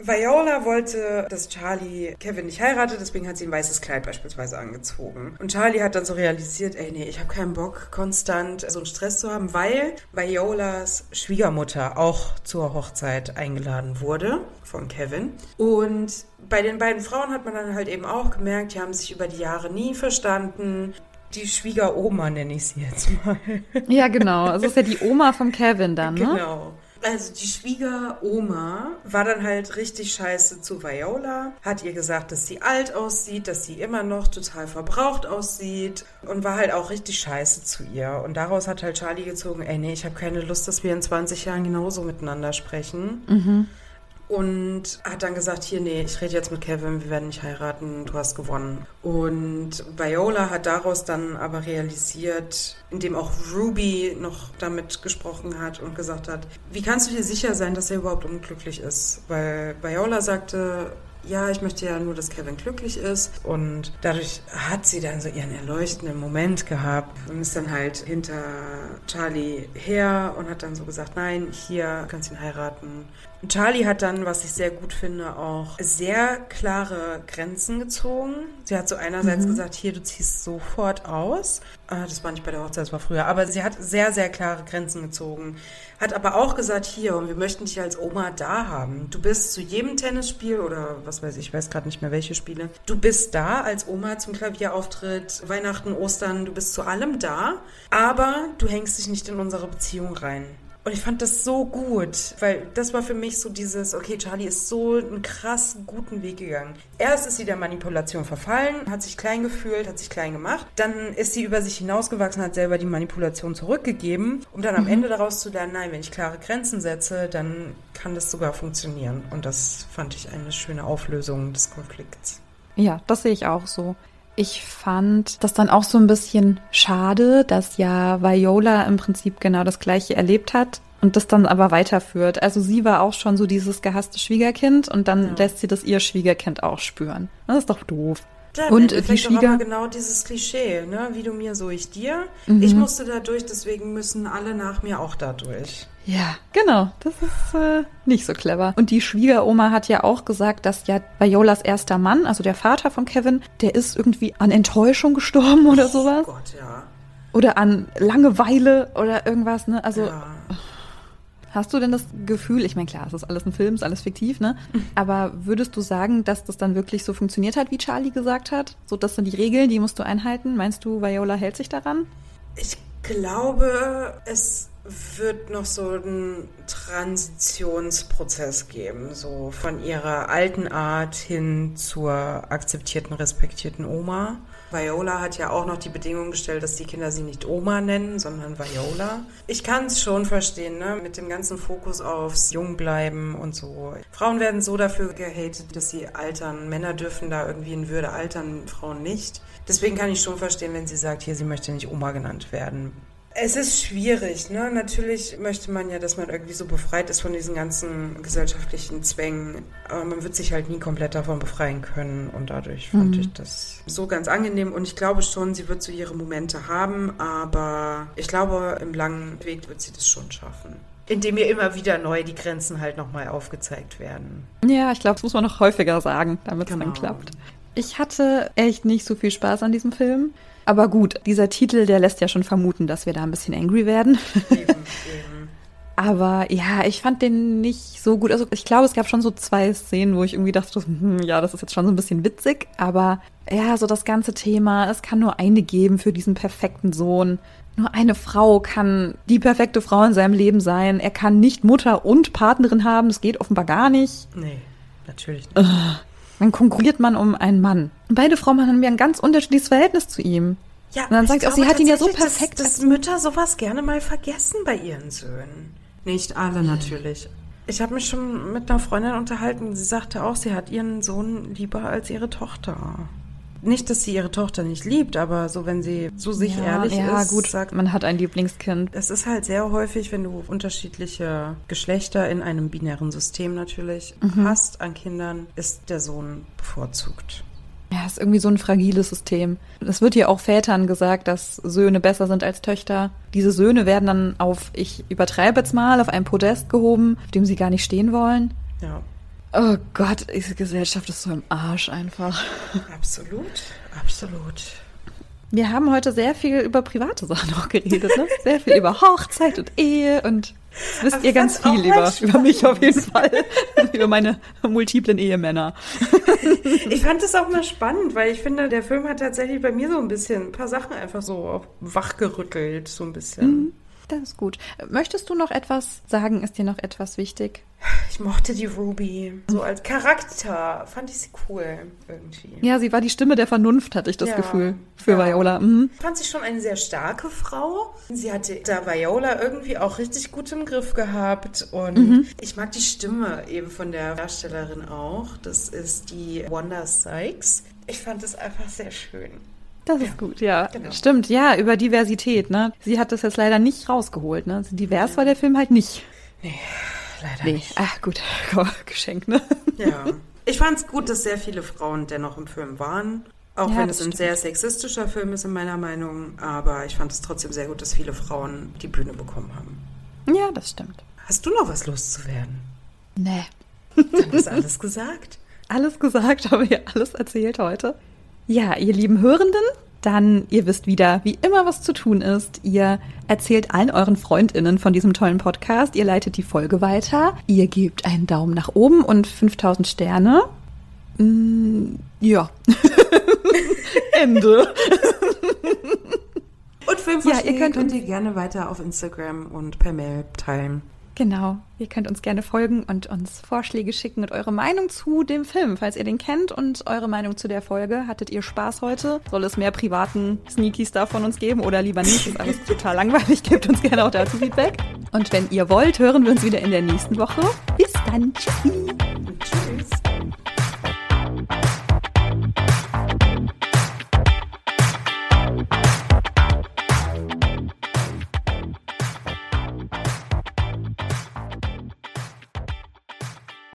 Speaker 1: Viola wollte, dass Charlie Kevin nicht heiratet, deswegen hat sie ein weißes Kleid beispielsweise angezogen. Und Charlie hat dann so realisiert, ey, nee, ich habe keinen Bock, konstant so einen Stress zu haben, weil Violas Schwiegermutter auch zur Hochzeit eingeladen wurde von Kevin. Und bei den beiden Frauen hat man dann halt eben auch gemerkt, die haben sich über die Jahre nie verstanden. Die Schwiegeroma nenne ich sie jetzt mal.
Speaker 2: Ja, genau. Also ist ja die Oma vom Kevin dann, ne?
Speaker 1: Genau. Also die Schwiegeroma war dann halt richtig scheiße zu Viola, hat ihr gesagt, dass sie alt aussieht, dass sie immer noch total verbraucht aussieht und war halt auch richtig scheiße zu ihr. Und daraus hat halt Charlie gezogen, ey nee, ich habe keine Lust, dass wir in 20 Jahren genauso miteinander sprechen. Und hat dann gesagt, hier, nee, ich rede jetzt mit Kevin, wir werden nicht heiraten, du hast gewonnen. Und Viola hat daraus dann aber realisiert, indem auch Ruby noch damit gesprochen hat und gesagt hat, wie kannst du dir sicher sein, dass er überhaupt unglücklich ist? Weil Viola sagte, ja, ich möchte ja nur, dass Kevin glücklich ist. Und dadurch hat sie dann so ihren erleuchtenden Moment gehabt und ist dann halt hinter Charlie her und hat dann so gesagt, nein, hier kannst du ihn heiraten. Und Charlie hat dann, was ich sehr gut finde, auch sehr klare Grenzen gezogen. Sie hat so einerseits gesagt, hier, du ziehst sofort aus. Ah, Das war nicht bei der Hochzeit, das war früher. Aber sie hat sehr, sehr klare Grenzen gezogen. Hat aber auch gesagt, hier, und wir möchten dich als Oma da haben. Du bist zu jedem Tennisspiel oder was weiß ich, ich weiß gerade nicht mehr welche Spiele. Du bist da als Oma zum Klavierauftritt, Weihnachten, Ostern, du bist zu allem da. Aber du hängst dich nicht in unsere Beziehung rein. Und ich fand das so gut, weil das war für mich so dieses, okay, Charlie ist so einen krass guten Weg gegangen. Erst ist sie der Manipulation verfallen, hat sich klein gefühlt, hat sich klein gemacht. Dann ist sie über sich hinausgewachsen, hat selber die Manipulation zurückgegeben, um dann am mhm. Ende daraus zu lernen, nein, wenn ich klare Grenzen setze, dann kann das sogar funktionieren. Und das fand ich eine schöne Auflösung des Konflikts.
Speaker 2: Ja, das sehe ich auch so. Ich fand das dann auch so ein bisschen schade, dass ja Viola im Prinzip genau das gleiche erlebt hat und das dann aber weiterführt. Also sie war auch schon so dieses gehasste Schwiegerkind und dann ja. lässt sie das ihr Schwiegerkind auch spüren. Das ist doch doof.
Speaker 1: Ja, und die Schwieger genau dieses Klischee, ne? Wie du mir, so ich dir. Mhm. Ich musste da durch, deswegen müssen alle nach mir auch da durch.
Speaker 2: Ja, genau. Das ist äh, nicht so clever. Und die Schwiegeroma hat ja auch gesagt, dass ja Violas erster Mann, also der Vater von Kevin, der ist irgendwie an Enttäuschung gestorben oder oh sowas.
Speaker 1: Oh Gott, ja.
Speaker 2: Oder an Langeweile oder irgendwas, ne? Also. Ja. Hast du denn das Gefühl, ich meine, klar, es ist alles ein Film, es ist alles fiktiv, ne? Aber würdest du sagen, dass das dann wirklich so funktioniert hat, wie Charlie gesagt hat? So, das sind die Regeln, die musst du einhalten. Meinst du, Viola hält sich daran?
Speaker 1: Ich glaube, es wird noch so einen Transitionsprozess geben, so von ihrer alten Art hin zur akzeptierten, respektierten Oma. Viola hat ja auch noch die Bedingung gestellt, dass die Kinder sie nicht Oma nennen, sondern Viola. Ich kann es schon verstehen, ne? mit dem ganzen Fokus aufs Jungbleiben und so. Frauen werden so dafür gehatet, dass sie altern. Männer dürfen da irgendwie in Würde altern, Frauen nicht. Deswegen kann ich schon verstehen, wenn sie sagt, hier, sie möchte nicht Oma genannt werden. Es ist schwierig, ne? Natürlich möchte man ja, dass man irgendwie so befreit ist von diesen ganzen gesellschaftlichen Zwängen. Aber man wird sich halt nie komplett davon befreien können. Und dadurch fand mhm. ich das so ganz angenehm. Und ich glaube schon, sie wird so ihre Momente haben. Aber ich glaube, im langen Weg wird sie das schon schaffen. Indem ihr immer wieder neu die Grenzen halt nochmal aufgezeigt werden.
Speaker 2: Ja, ich glaube, das muss man noch häufiger sagen, damit es genau. dann klappt. Ich hatte echt nicht so viel Spaß an diesem Film. Aber gut, dieser Titel, der lässt ja schon vermuten, dass wir da ein bisschen angry werden. Eben, eben. Aber ja, ich fand den nicht so gut. Also ich glaube, es gab schon so zwei Szenen, wo ich irgendwie dachte, hm, ja, das ist jetzt schon so ein bisschen witzig. Aber ja, so das ganze Thema, es kann nur eine geben für diesen perfekten Sohn. Nur eine Frau kann die perfekte Frau in seinem Leben sein. Er kann nicht Mutter und Partnerin haben. Das geht offenbar gar nicht.
Speaker 1: Nee, natürlich nicht.
Speaker 2: Dann konkurriert man um einen Mann. Und beide Frauen haben ja ein ganz unterschiedliches Verhältnis zu ihm.
Speaker 1: Ja, und dann sagt sie auch, sie hat ihn ja so perfekt. Dass, dass Mütter sowas gerne mal vergessen bei ihren Söhnen. Nicht alle natürlich. Ich habe mich schon mit einer Freundin unterhalten. Sie sagte auch, sie hat ihren Sohn lieber als ihre Tochter nicht, dass sie ihre Tochter nicht liebt, aber so, wenn sie so sich ja, ehrlich ja, ist.
Speaker 2: Gut, sagt, man hat ein Lieblingskind.
Speaker 1: Es ist halt sehr häufig, wenn du unterschiedliche Geschlechter in einem binären System natürlich mhm. hast an Kindern, ist der Sohn bevorzugt.
Speaker 2: Ja, ist irgendwie so ein fragiles System. Es wird ja auch Vätern gesagt, dass Söhne besser sind als Töchter. Diese Söhne werden dann auf, ich übertreibe jetzt mal, auf einem Podest gehoben, auf dem sie gar nicht stehen wollen.
Speaker 1: Ja.
Speaker 2: Oh Gott, diese Gesellschaft ist so im Arsch einfach.
Speaker 1: Absolut, absolut.
Speaker 2: Wir haben heute sehr viel über private Sachen auch geredet, ne? Sehr viel über Hochzeit und Ehe und wisst Aber ihr ganz viel über, über mich auf jeden Fall. über meine multiplen Ehemänner.
Speaker 1: ich fand es auch mal spannend, weil ich finde, der Film hat tatsächlich bei mir so ein bisschen ein paar Sachen einfach so wachgerüttelt, so ein bisschen. Mhm.
Speaker 2: Das ist gut. Möchtest du noch etwas sagen? Ist dir noch etwas wichtig?
Speaker 1: Ich mochte die Ruby. So als Charakter fand ich sie cool irgendwie.
Speaker 2: Ja, sie war die Stimme der Vernunft, hatte ich das ja, Gefühl, für ja. Viola. Mhm.
Speaker 1: Fand sie schon eine sehr starke Frau. Sie hatte da Viola irgendwie auch richtig gut im Griff gehabt. Und mhm. ich mag die Stimme eben von der Darstellerin auch. Das ist die Wanda Sykes. Ich fand es einfach sehr schön.
Speaker 2: Das ist ja, gut, ja. Genau. Stimmt, ja, über Diversität, ne? Sie hat das jetzt leider nicht rausgeholt, ne? Divers ja. war der Film halt nicht.
Speaker 1: Nee, leider nee. nicht.
Speaker 2: Ach gut, Geschenk, ne?
Speaker 1: Ja. Ich fand es gut, dass sehr viele Frauen dennoch im Film waren. Auch ja, wenn es ein sehr sexistischer Film ist, in meiner Meinung. Aber ich fand es trotzdem sehr gut, dass viele Frauen die Bühne bekommen haben.
Speaker 2: Ja, das stimmt.
Speaker 1: Hast du noch was loszuwerden?
Speaker 2: Nee.
Speaker 1: Dann ist alles gesagt.
Speaker 2: Alles gesagt, habe ich alles erzählt heute. Ja, ihr lieben Hörenden, dann ihr wisst wieder, wie immer was zu tun ist. Ihr erzählt allen euren Freundinnen von diesem tollen Podcast. Ihr leitet die Folge weiter. Ihr gebt einen Daumen nach oben und 5000 Sterne. Mm, ja. Ende.
Speaker 1: Und Filmvorschläge
Speaker 2: Ja, ihr könnt
Speaker 1: könnt ihr gerne weiter auf Instagram und per Mail teilen.
Speaker 2: Genau. Ihr könnt uns gerne folgen und uns Vorschläge schicken und eure Meinung zu dem Film, falls ihr den kennt und eure Meinung zu der Folge. Hattet ihr Spaß heute? Soll es mehr privaten Sneaky Stuff von uns geben oder lieber nicht? Ist alles total langweilig. Gebt uns gerne auch dazu Feedback. Und wenn ihr wollt, hören wir uns wieder in der nächsten Woche. Bis dann. Tschüssi.